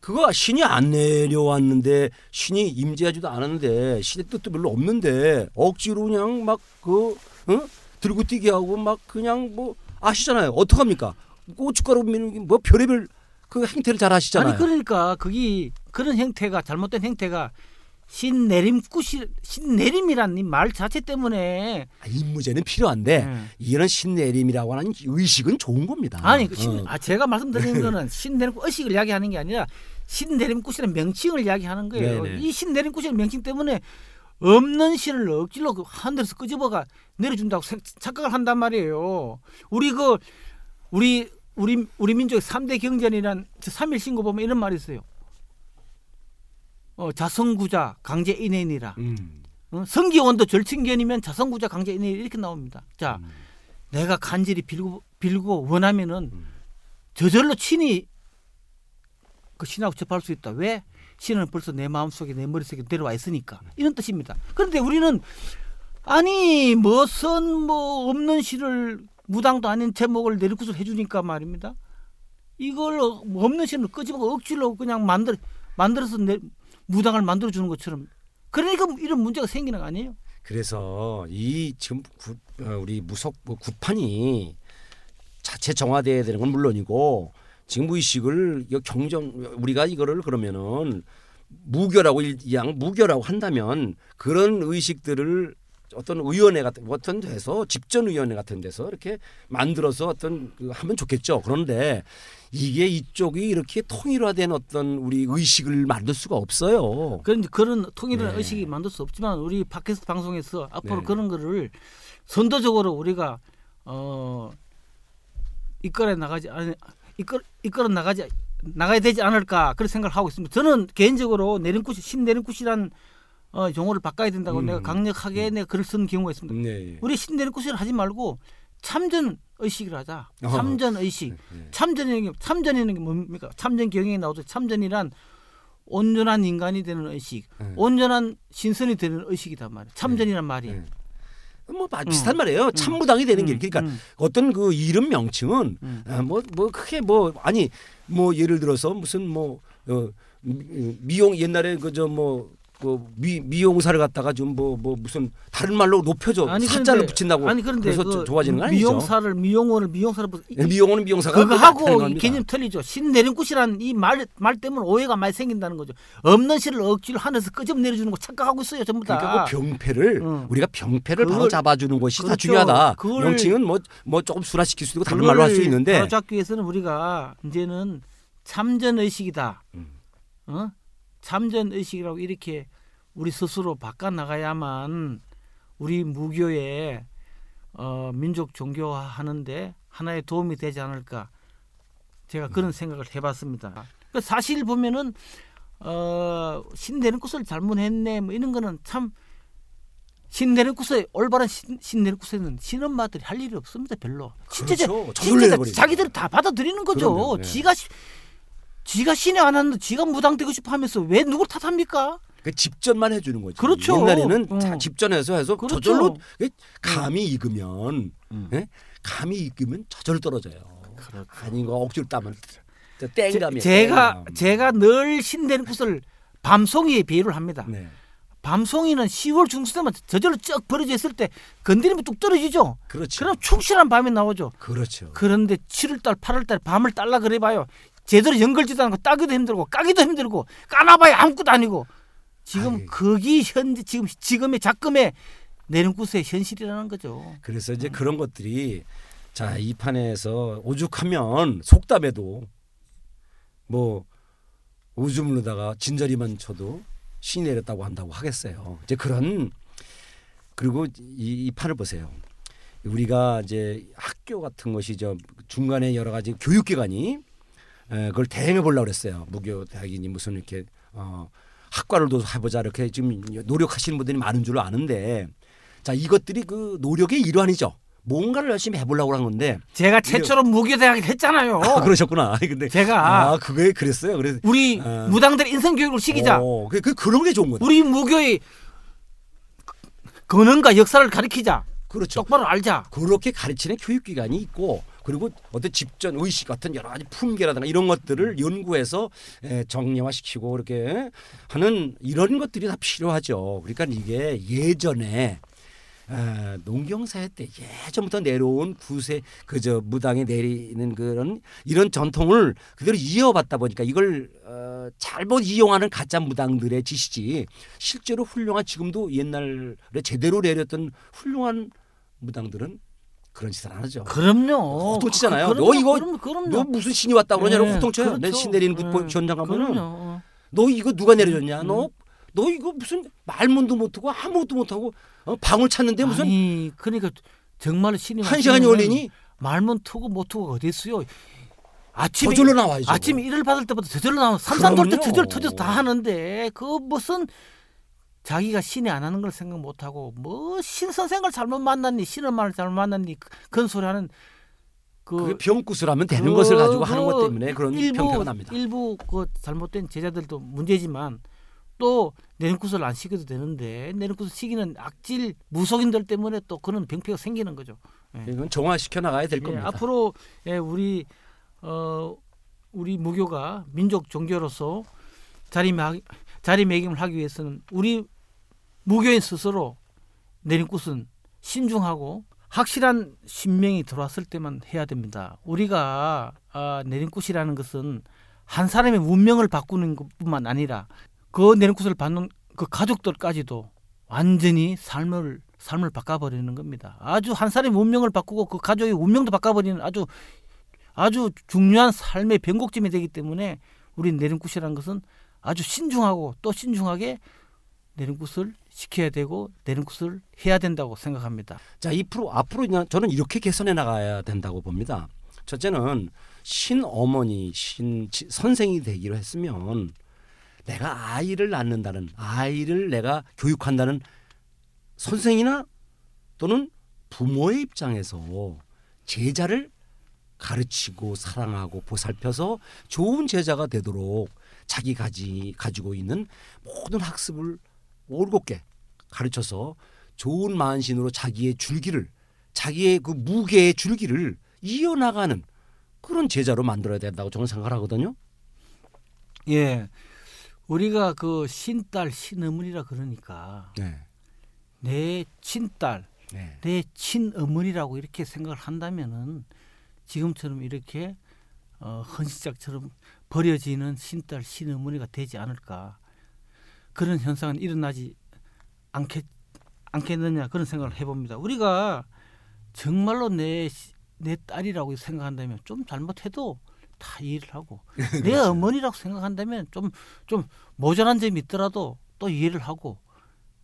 S2: 그거 신이 안 내려왔는데 신이 임재하지도 않았는데 신의 뜻도 별로 없는데 억지로 그냥 막그 어? 들고 뛰게 하고 막 그냥 뭐 아시잖아요. 어떡합니까? 고춧가루 미는 뭐 별의별 그 행태를 잘 하시잖아요.
S1: 아니 그러니까 거기 그런 형태가 잘못된 형태가 신내림굿이 신내림이란 이말 자체 때문에
S2: 아, 임무제는 필요한데
S1: 네.
S2: 이런 신내림이라고 하는 의식은 좋은 겁니다.
S1: 아니 그 신,
S2: 어.
S1: 아 제가 말씀드리는 거는 신내림굿 의식을 이야기하는 게 아니라 신내림굿이라는 명칭을 이야기하는 거예요.
S2: 네네.
S1: 이 신내림굿이라는 명칭 때문에 없는 신을 억지로 그 하늘에서 끄집어가 내려준다고 생- 착각을 한단 말이에요. 우리 그 우리 우리 우리 민족의 삼대 경전이란 삼일 신고 보면 이런 말이 있어요. 어, 자성구자 강제 인해니라.
S2: 음.
S1: 어, 성기원도 절친견이면 자성구자 강제 인해 이렇게 나옵니다. 자,
S2: 음.
S1: 내가 간절히 빌고 빌고 원하면은
S2: 음.
S1: 저절로 친히 그 신하고 접할 수 있다. 왜? 신은 벌써 내 마음속에 내 머릿속에 내려와 있으니까 이런 뜻입니다. 그런데 우리는 아니 무슨 뭐 없는 신을 무당도 아닌 제목을 내리고서 해주니까 말입니다. 이걸 어- 없는 신을 끄집어 억지로 그냥 만들 만들어서 내, 무당을 만들어 주는 것처럼 그러니까 이런 문제가 생기는 거 아니에요?
S2: 그래서 이 지금 구, 어, 우리 무속 뭐 구판이 자체 정화돼야 되는 건 물론이고 지금 의식을 경정 우리가 이거를 그러면은 무교라고 일- 양 무교라고 한다면 그런 의식들을 어떤 의원회 같은 어떤 데서 집전 의원회 같은 데서 이렇게 만들어서 어떤 그 하면 좋겠죠. 그런데 이게 이쪽이 이렇게 통일화된 어떤 우리 의식을 만들 수가 없어요.
S1: 그런 그런 통일한
S2: 네.
S1: 의식이 만들 수 없지만 우리 팟캐스트 방송에서 앞으로
S2: 네.
S1: 그런 거를 선도적으로 우리가 어 이끌어 나가지 아니 이끌 이끌어 나가지 나가야 되지 않을까 그런 생각을 하고 있습니다. 저는 개인적으로 내림굿이 신내림굿이란 어 용어를 바꿔야 된다고
S2: 음.
S1: 내가 강력하게 내가 글을 쓴 경우가 있습니다.
S2: 네.
S1: 우리 신내림굿을 하지 말고 참전 의식을 하자.
S2: 어.
S1: 참전 의식.
S2: 네.
S1: 참전이라는 게 참전이라는 게 뭡니까? 참전 경영에 나오죠. 참전이란 온전한 인간이 되는 의식,
S2: 네.
S1: 온전한 신선이 되는 의식이단 말이에요. 참전이란 말이.
S2: 네. 뭐 마- 비슷한 말이에요. 참무당이 되는 게 그러니까
S1: 음.
S2: 어떤 그 이름 명칭은
S1: 음.
S2: 뭐뭐 뭐 크게 뭐 아니 뭐 예를 들어서 무슨 뭐 어, 미- 미용 옛날에 그저뭐 그 미, 미용사를 갖다가 좀 뭐뭐 무슨 다른 말로 높여줘 사자를
S1: 그런데-
S2: 붙인다고
S1: 아니 그런데
S2: 그래서
S1: 그
S2: 좋아지는 거 아니죠?
S1: 미용사를 미용원을 미용사를 부-
S2: 네, 미용은 미용사가
S1: 그거 하고. 개념 틀리죠. 신내림굿이란 이말말 때문에 오해가 많이 생긴다는 거죠. 없는 신을 억지로 하늘에서 끄집 내려주는 거 착각하고 있어요, 전부 다.
S2: 그러니까 그 병폐를
S1: 응.
S2: 우리가 병폐를 바로
S1: 그걸-
S2: 잡아주는 것이 다
S1: 그렇죠.
S2: 중요하다.
S1: 그걸-
S2: 명칭은 뭐뭐 조금 순화시킬 수도 있고 다른 말로 할 수 있는데
S1: 바로 잡기 위해서는 우리가 이제는 참전 의식이다.
S2: 음.
S1: 어? 참전 의식이라고 이렇게 우리 스스로 바꿔 나가야만 우리 무교의 어, 민족 종교화 하는데 하나의 도움이 되지 않을까. 제가
S2: 음.
S1: 그런 생각을 해봤습니다. 그 사실 보면은 어, 신내는 것을 잘못했네 뭐 이런 거는 참 신내는 곳에 올바른 신, 신내는 곳에는 신엄마들이 할 일이 없습니다 별로. 진짜
S2: 그렇죠.
S1: 진짜. 자기들이 다 받아들이는 거죠.
S2: 그럼요, 네.
S1: 지가 시- 지가 신이 안 왔는데 지가 무당되고 싶어 하면서 왜 누굴 탓합니까?
S2: 그 집전만 해주는 거지.
S1: 그렇죠.
S2: 옛날에는
S1: 어.
S2: 다 집전해서 해서
S1: 그렇죠.
S2: 저절로 그 감이 익으면
S1: 음.
S2: 예? 감이 익으면 저절로 떨어져요.
S1: 그렇죠.
S2: 아니 이거 억지로 따면 땡감이.
S1: 제가 제가 늘 신되는 곳을 밤송이에 비유를 합니다.
S2: 네.
S1: 밤송이는 10월 중순 되면 저절로 쩍 벌어져 있을 때 건드리면 뚝 떨어지죠.
S2: 그렇죠.
S1: 그럼 충실한 밤이 나오죠.
S2: 그렇죠.
S1: 그런데 7월달, 8월달 밤을 딸라 그래봐요. 제대로 연결지도 않고 따기도 힘들고 까기도 힘들고 까나봐야 아무것도 아니고 지금
S2: 아이.
S1: 거기 현재 지금 지금의 작금의 내림굿의 현실이라는 거죠.
S2: 그래서
S1: 음.
S2: 이제 그런 것들이 자 이 판에서 오죽하면 속담에도 뭐 오줌으로다가 진저리만 쳐도 신이 내렸다고 한다고 하겠어요. 이제 그런 그리고 이, 이 판을 보세요. 우리가 이제 학교 같은 것이 저 중간에 여러 가지 교육기관이 에, 그걸 대행해 보려고 그랬어요. 무교 대학이니 무슨 이렇게 어, 학과를 도 해보자 이렇게 지금 노력하시는 분들이 많은 줄 아는데 자 이것들이 그 노력의 일환이죠. 뭔가를 열심히 해보려고 한 건데
S1: 제가 최초로 무교대학을 했잖아요.
S2: 아, 그러셨구나. 근데
S1: 제가
S2: 아 그게 그랬어요. 그래서
S1: 우리
S2: 아.
S1: 무당들 인성 교육을 시키자.
S2: 어, 그, 그 그런 게 좋은 거죠.
S1: 우리 무교의 근원과 역사를 가리키자.
S2: 그렇죠.
S1: 똑바로 알자.
S2: 그렇게 가르치는 교육기관이 있고 그리고 어떤 집전 의식 같은 여러 가지 품계라든가 이런 것들을 연구해서 에, 정량화시키고 이렇게 하는 이런 것들이 다 필요하죠. 그러니까 이게 예전에 에, 농경사회 때 예전부터 내려온 구세 그저 무당에 내리는 그런 이런 전통을 그대로 이어받다 보니까 이걸 어, 잘못 이용하는 가짜 무당들의 짓이지 실제로 훌륭한 지금도 옛날에 제대로 내렸던 훌륭한 무당들은 그런 짓을 안 하죠.
S1: 그럼요.
S2: 호통치잖아요.
S1: 그-
S2: 너 이거
S1: 그럼, 그럼요.
S2: 너 무슨 신이 왔다고 그러냐고
S1: 네,
S2: 호통쳐요. 내
S1: 그렇죠.
S2: 신 내리는
S1: 네,
S2: 그 현장 가면은. 너 이거 누가 내려줬냐?
S1: 음.
S2: 너, 너 이거 무슨 말문도 못하고 아무것도 못하고 어, 방울 찾는데 무슨
S1: 아니 그러니까 정말 신이
S2: 한 시간이 걸리니
S1: 말문 투고 못 투고 어디 있어요? 아침에
S2: 저절로 나와야죠.
S1: 아침에 일을 받을 때부터 저절로 나와 삼산 돌때. 저절 터져서 다 하는데 그 무슨 자기가 신이 안 하는 걸 생각 못 하고 뭐 신 선생을 잘못 만났니 신을 말 잘못 만났니 그- 그런 소리 하는
S2: 그 병구슬 하면 되는
S1: 그-
S2: 것을 가지고 하는 그것 때문에 그런
S1: 일부
S2: 평가가 납니다.
S1: 일부 그 잘못된 제자들도 문제지만 또 내림굿을 안 시켜도 되는데 내림굿을 시키는 악질 무속인들 때문에 또 그런 병폐가 생기는 거죠. 예.
S2: 이건 정화시켜 나가야 될
S1: 예,
S2: 겁니다.
S1: 앞으로 예, 우리 어 우리 무교가 민족 종교로서 자리매 자리매김을 하기 위해서는 우리 무교인 스스로 내림굿은 신중하고 확실한 신명이 들어왔을 때만 해야 됩니다. 우리가 아, 내림굿이라는 것은 한 사람의 운명을 바꾸는 것뿐만 아니라 그 내림굿을 받는 그 가족들까지도 완전히 삶을 삶을 바꿔버리는 겁니다. 아주 한 사람의 운명을 바꾸고 그 가족의 운명도 바꿔버리는 아주 아주 중요한 삶의 변곡점이 되기 때문에 우리 내림굿이라는 것은 아주 신중하고 또 신중하게 내림굿을 시켜야 되고 내림굿을 해야 된다고 생각합니다.
S2: 자, 앞으로 그냥 저는 이렇게 개선해 나가야 된다고 봅니다. 첫째는 신 어머니, 신 지- 선생이 되기로 했으면 내가 아이를 낳는다는 아이를 내가 교육한다는 선생이나 또는 부모의 입장에서 제자를 가르치고 사랑하고 보살펴서 좋은 제자가 되도록 자기 가지 가지고 있는 모든 학습을 올곧게 가르쳐서 좋은 만신으로 자기의 줄기를 자기의 그 무게의 줄기를 이어나가는 그런 제자로 만들어야 된다고 저는 생각하거든요.
S1: 예, 우리가 그 신딸 신어머니라 그러니까
S2: 네.
S1: 내 친딸
S2: 네.
S1: 내 친어머니라고 이렇게 생각을 한다면은 지금처럼 이렇게 어, 헌시작처럼 버려지는 신딸 신어머니가 되지 않을까 그런 현상은 일어나지 않겠 않겠느냐 그런 생각을 해봅니다. 우리가 정말로 내 내 딸이라고 생각한다면 좀 잘못해도 다 이해를 하고 내 어머니라고 생각한다면 좀 좀 모자란 점이 있더라도 또 이해를 하고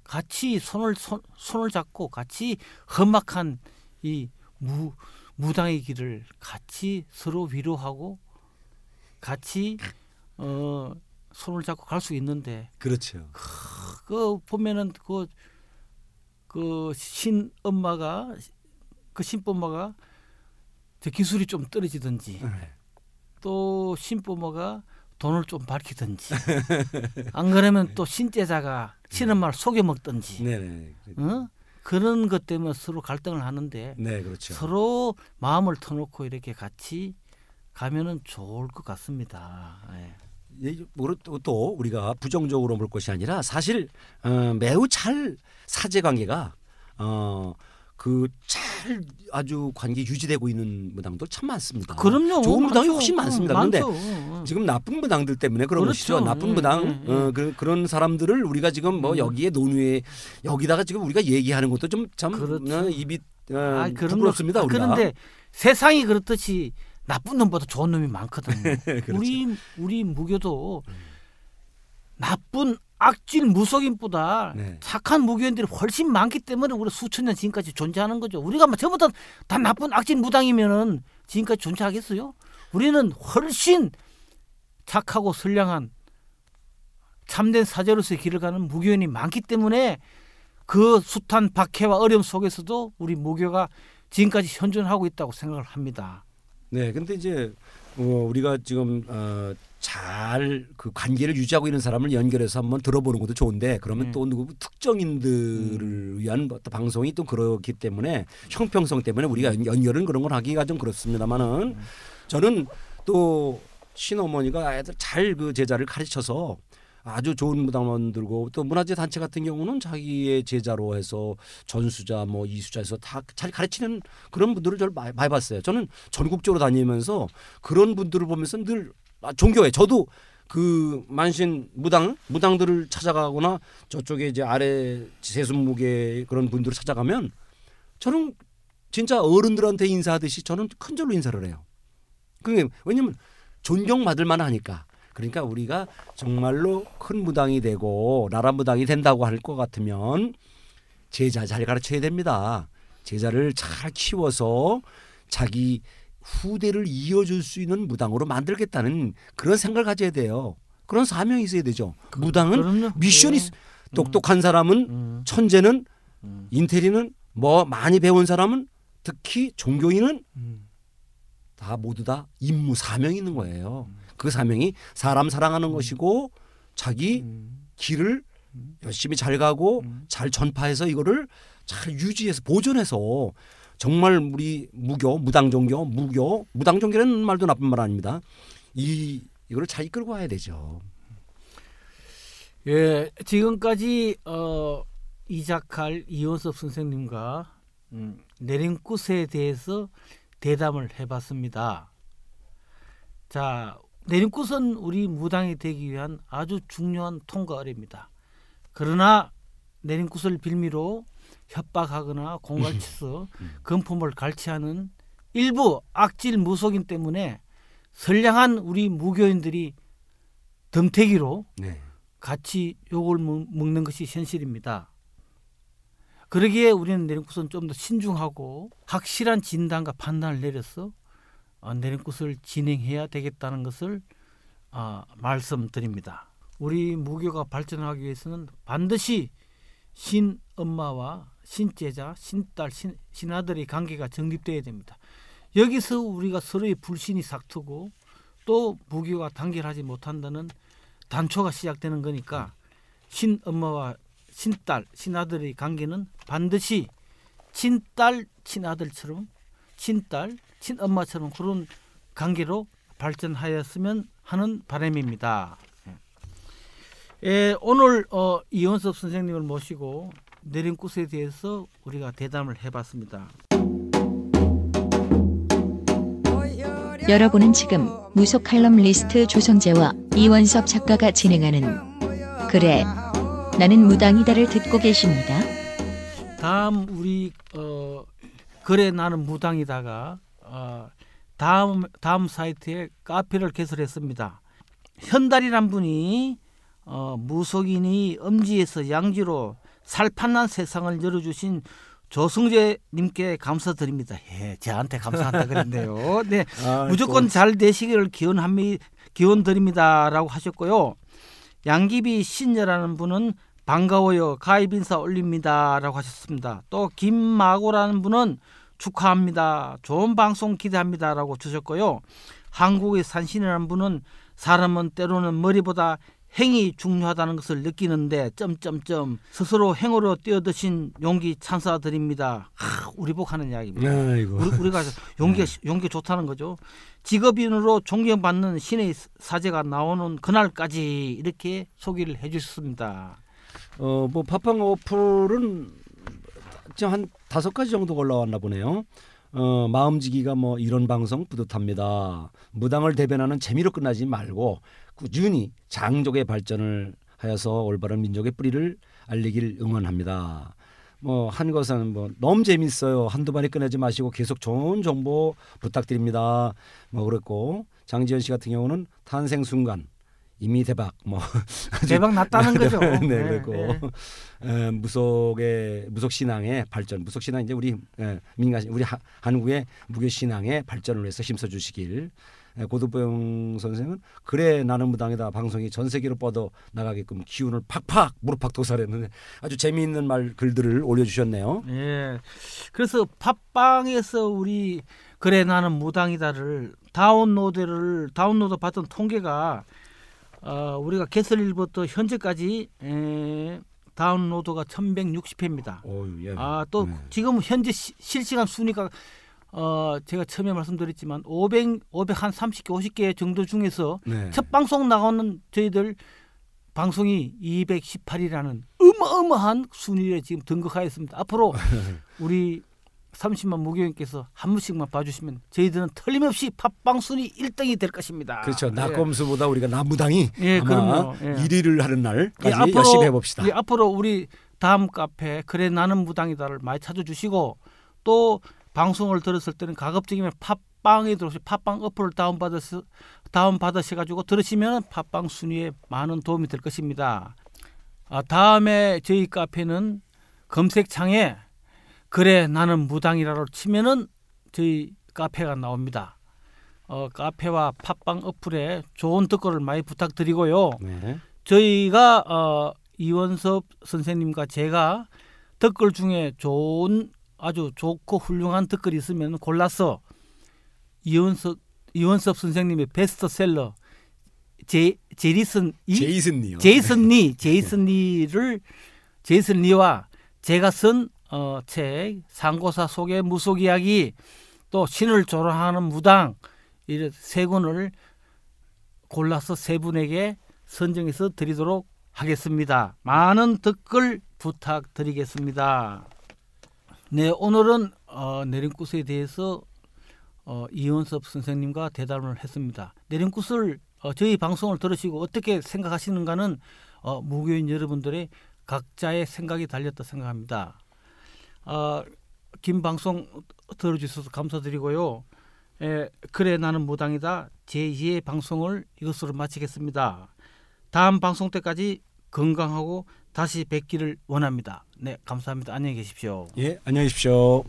S1: 같이 손을 손, 손을 잡고 같이 험악한 이 무, 무당의 길을 같이 서로 위로하고 같이 어 손을 잡고 갈 수 있는데
S2: 그렇죠.
S1: 그 보면은 그 그 신 엄마가 그 신부모가 저 기술이 좀 떨어지든지
S2: 네.
S1: 또 신부모가 돈을 좀 밝히든지 안 그러면 또 신제자가 신 엄마를 속여 먹든지
S2: 네, 네.
S1: 어? 그런 것 때문에 서로 갈등을 하는데
S2: 네, 그렇죠.
S1: 서로 마음을 터놓고 이렇게 같이 가면은 좋을 것 같습니다. 예.
S2: 또, 또 우리가 부정적으로 볼 것이 아니라 사실 어, 매우 잘 사제 관계가 어, 그잘잘 아주 관계 유지되고 있는 무당도 참 많습니다.
S1: 그럼요.
S2: 좋은 무당이. 훨씬 많습니다.
S1: 음,
S2: 그런데
S1: 많죠.
S2: 지금 나쁜 무당들 때문에 그런
S1: 그렇죠.
S2: 것이죠. 나쁜
S1: 음,
S2: 무당
S1: 음, 음.
S2: 어, 그, 그런 사람들을 우리가 지금 뭐
S1: 음.
S2: 여기에 논의에 여기다가 지금 우리가 얘기하는 것도 좀참
S1: 그렇죠.
S2: 어, 입이 어,
S1: 아,
S2: 부끄럽습니다.
S1: 거,
S2: 우리가.
S1: 그런데 세상이 그렇듯이 나쁜 놈보다 좋은 놈이 많거든요.
S2: 그렇죠. 음.
S1: 우리 우리 무교도 나쁜 악질 무속인보다
S2: 네.
S1: 착한 무교인들이 훨씬 많기 때문에 우리 수천 년 지금까지 존재하는 거죠. 우리가 뭐 전부 다, 다 나쁜 악질 무당이면은 지금까지 존재하겠어요? 우리는 훨씬 착하고 선량한 참된 사제로서의 길을 가는 무교인이 많기 때문에 그 숱한 박해와 어려움 속에서도 우리 무교가 지금까지 현존하고 있다고 생각을 합니다.
S2: 네, 근데 이제 어, 우리가 지금 어, 잘그 관계를 유지하고 있는 사람을 연결해서 한번 들어보는 것도 좋은데 그러면
S1: 음.
S2: 또 누구 특정인들을 위한 어떤 방송이 또 그렇기 때문에 형평성 때문에 우리가 연- 연결은 그런 걸 하기가 좀 그렇습니다만은 저는 또 신어머니가 애들 잘 그 제자를 가르쳐서 아주 좋은 무당 만 들고 또 문화재 단체 같은 경우는 자기의 제자로 해서 전수자 뭐 이수자에서 다 잘 가르치는 그런 분들을 저를 많이, 많이 봤어요. 저는 전국적으로 다니면서 그런 분들을 보면서 늘 아, 존경해. 저도 그 만신 무당 무당들을 찾아가거나 저쪽에 이제 아래 세순무계 그런 분들을 찾아가면 저는 진짜 어른들한테 인사하듯이 저는 큰 절로 인사를 해요. 그게 왜냐면 존경받을 만하니까. 그러니까 우리가 정말로 큰 무당이 되고 나라 무당이 된다고 할 것 같으면 제자 잘 가르쳐야 됩니다. 제자를 잘 키워서 자기 후대를 이어줄 수 있는 무당으로 만들겠다는 그런 생각을 가져야 돼요. 그런 사명이 있어야 되죠. 무당은
S1: 그럼요.
S2: 미션이
S1: 예.
S2: 있- 똑똑한 사람은
S1: 음,
S2: 천재는
S1: 음,
S2: 인테리는 뭐 많이 배운 사람은 특히 종교인은
S1: 음.
S2: 다 모두 다 임무 사명이 있는 거예요. 그 사명이 사람 사랑하는 것이고 자기
S1: 음.
S2: 길을 열심히 잘 가고
S1: 음.
S2: 잘 전파해서 이거를 잘 유지해서 보존해서 정말 우리 무교, 무당 종교, 무교, 무당 종교라는 말도 나쁜 말 아닙니다. 이 이거를 잘 이끌고 와야 되죠.
S1: 예, 지금까지 어, 이자칼 이원섭 선생님과 음, 내림굿에 대해서 대담을 해봤습니다. 자, 내림굿은 우리 무당이 되기 위한 아주 중요한 통과 어뢰입니다. 그러나 내림굿을 빌미로 협박하거나 공갈치서 금품을 갈취하는 일부 악질 무속인 때문에 선량한 우리 무교인들이 덤태기로
S2: 네.
S1: 같이 욕을 먹- 먹는 것이 현실입니다. 그러기에 우리는 내림굿은 좀 더 신중하고 확실한 진단과 판단을 내려서 어, 내림굿을 진행해야 되겠다는 것을 아, 말씀드립니다. 우리 무교가 발전하기 위해서는 반드시 신 엄마와 신제자, 신딸, 신, 신아들의 관계가 정립돼야 됩니다. 여기서 우리가 서로의 불신이 삭트고 또 무교가 단결하지 못한다는 단초가 시작되는 거니까 신 엄마와 신딸, 신아들의 관계는 반드시 친딸, 친아들처럼 친딸, 친엄마처럼 그런 관계로 발전하였으면 하는 바람입니다. 예. 예, 오늘 어, 이원섭 선생님을 모시고 내림굿에 대해서 우리가 대담을 해봤습니다.
S3: 여러분은 지금 무속 칼럼리스트 조성재와 이원섭 작가가 진행하는 그래 나는 무당이다를 듣고 계십니다.
S1: 다음 우리 어, 그래 나는 무당이다가 어, 다음 다음 사이트에 카페를 개설했습니다. 현달이란 분이 어, 무속인이 음지에서 양지로 살판난 세상을 열어주신 조승재님께 감사드립니다. 예, 저한테 감사한다 그랬네요. 네,
S2: 아,
S1: 무조건 잘 되시기를 기원합니 기원 드립니다라고 하셨고요. 양기비 신녀라는 분은 반가워요 가입 인사 올립니다라고 하셨습니다. 또 김마고라는 분은 축하합니다. 좋은 방송 기대합니다라고 주셨고요. 한국의 산신이라는 분은 사람은 때로는 머리보다 행이 중요하다는 것을 느끼는데 점점점 스스로 행으로 뛰어드신 용기 찬사드립니다. 하, 우리 복하는 이야기입니다.
S2: 아이고.
S1: 우리, 우리가 용기 용기 좋다는 거죠. 직업인으로 존경받는 신의 사제가 나오는 그날까지 이렇게 소개를 해주셨습니다.
S2: 어, 뭐 파팡 어플은 지금 한 다섯 가지 정도 올라왔나 보네요. 어, 마음지기가 뭐 이런 방송 뿌듯합니다. 무당을 대변하는 재미로 끝나지 말고 꾸준히 장족의 발전을 하여서 올바른 민족의 뿌리를 알리길 응원합니다. 뭐 한 것은 뭐 너무 재밌어요. 한두 번에 끝내지 마시고 계속 좋은 정보 부탁드립니다. 뭐 그랬고 장지현 씨 같은 경우는 탄생 순간 이미 대박 뭐
S1: 대박 났다는 거죠.
S2: 네,
S1: 네,
S2: 그랬고
S1: 네.
S2: 에, 무속의 무속 신앙의 발전, 무속 신앙 이제 우리 에, 민간 우리 하, 한국의 무교 신앙의 발전을 위해서 힘써 주시길. 에, 고두병 선생은 그래 나는 무당이다 방송이 전 세계로 뻗어 나가게끔 기운을 팍팍 무릎팍 도살했는데 아주 재미있는 말 글들을 올려주셨네요.
S1: 예. 그래서 팟빵에서 우리 그래 나는 무당이다를 다운로드를 다운로드 받은 통계가 어, 우리가 개설일부터 현재까지 에, 다운로드가 1160회입니다.
S2: 오유, 예.
S1: 아, 또
S2: 네.
S1: 지금 현재 시- 실시간 순위가 어, 제가 처음에 말씀드렸지만 500, 500 한 30개, 50개 정도 중에서
S2: 네.
S1: 첫 방송 나오는 저희들 방송이 218이라는 어마어마한 순위에 지금 등극하였습니다. 앞으로 우리 30만 무교인께서 한 분씩만 봐주시면 저희들은 틀림없이 팟빵 순위 1등이 될 것입니다.
S2: 그렇죠.
S1: 예.
S2: 낙검수보다 우리가 나무당이
S1: 예,
S2: 아마.
S1: 예.
S2: 1위를 하는 날까지
S1: 예, 앞으로-
S2: 열심히 해봅시다.
S1: 예, 앞으로 우리 다음 카페 그래 나는 무당이다를 많이 찾아주시고 또 방송을 들었을 때는 가급적이면 팟빵에 들어오시 팟빵 어플을 다운 받으시 다운 받으셔가지고 들으시면 팟빵 순위에 많은 도움이 될 것입니다. 아, 다음에 저희 카페는 검색창에 그래 나는 무당이라로 치면은 저희 카페가 나옵니다. 어, 카페와 팟빵 어플에 좋은 댓글을 많이 부탁드리고요.
S2: 네.
S1: 저희가 어, 이원섭 선생님과 제가 댓글 중에 좋은 아주 좋고 훌륭한 댓글이 있으면 골라서 이원섭 이원섭 선생님의 베스트셀러 제 제리슨 이
S2: 제이슨 니요.
S1: 제이슨 리 제이슨 리를 제이슨 리와 제가 쓴 어, 책 상고사 속의 무속 이야기 또 신을 조롱하는 무당 이런 세 권을 골라서 세 분에게 선정해서 드리도록 하겠습니다. 많은 댓글 부탁드리겠습니다. 네, 오늘은 어, 내림굿에 대해서 어, 이원섭 선생님과 대담을 했습니다. 내림굿을 어, 저희 방송을 들으시고 어떻게 생각하시는가는 어, 무교인 여러분들의 각자의 생각이 달렸다 생각합니다. 어, 긴 방송 들어주셔서 감사드리고요. 에, 그래 나는 무당이다 제2의 방송을 이것으로 마치겠습니다. 다음 방송 때까지 건강하고 다시 뵙기를 원합니다. 네, 감사합니다. 안녕히 계십시오.
S2: 예, 안녕히 계십시오.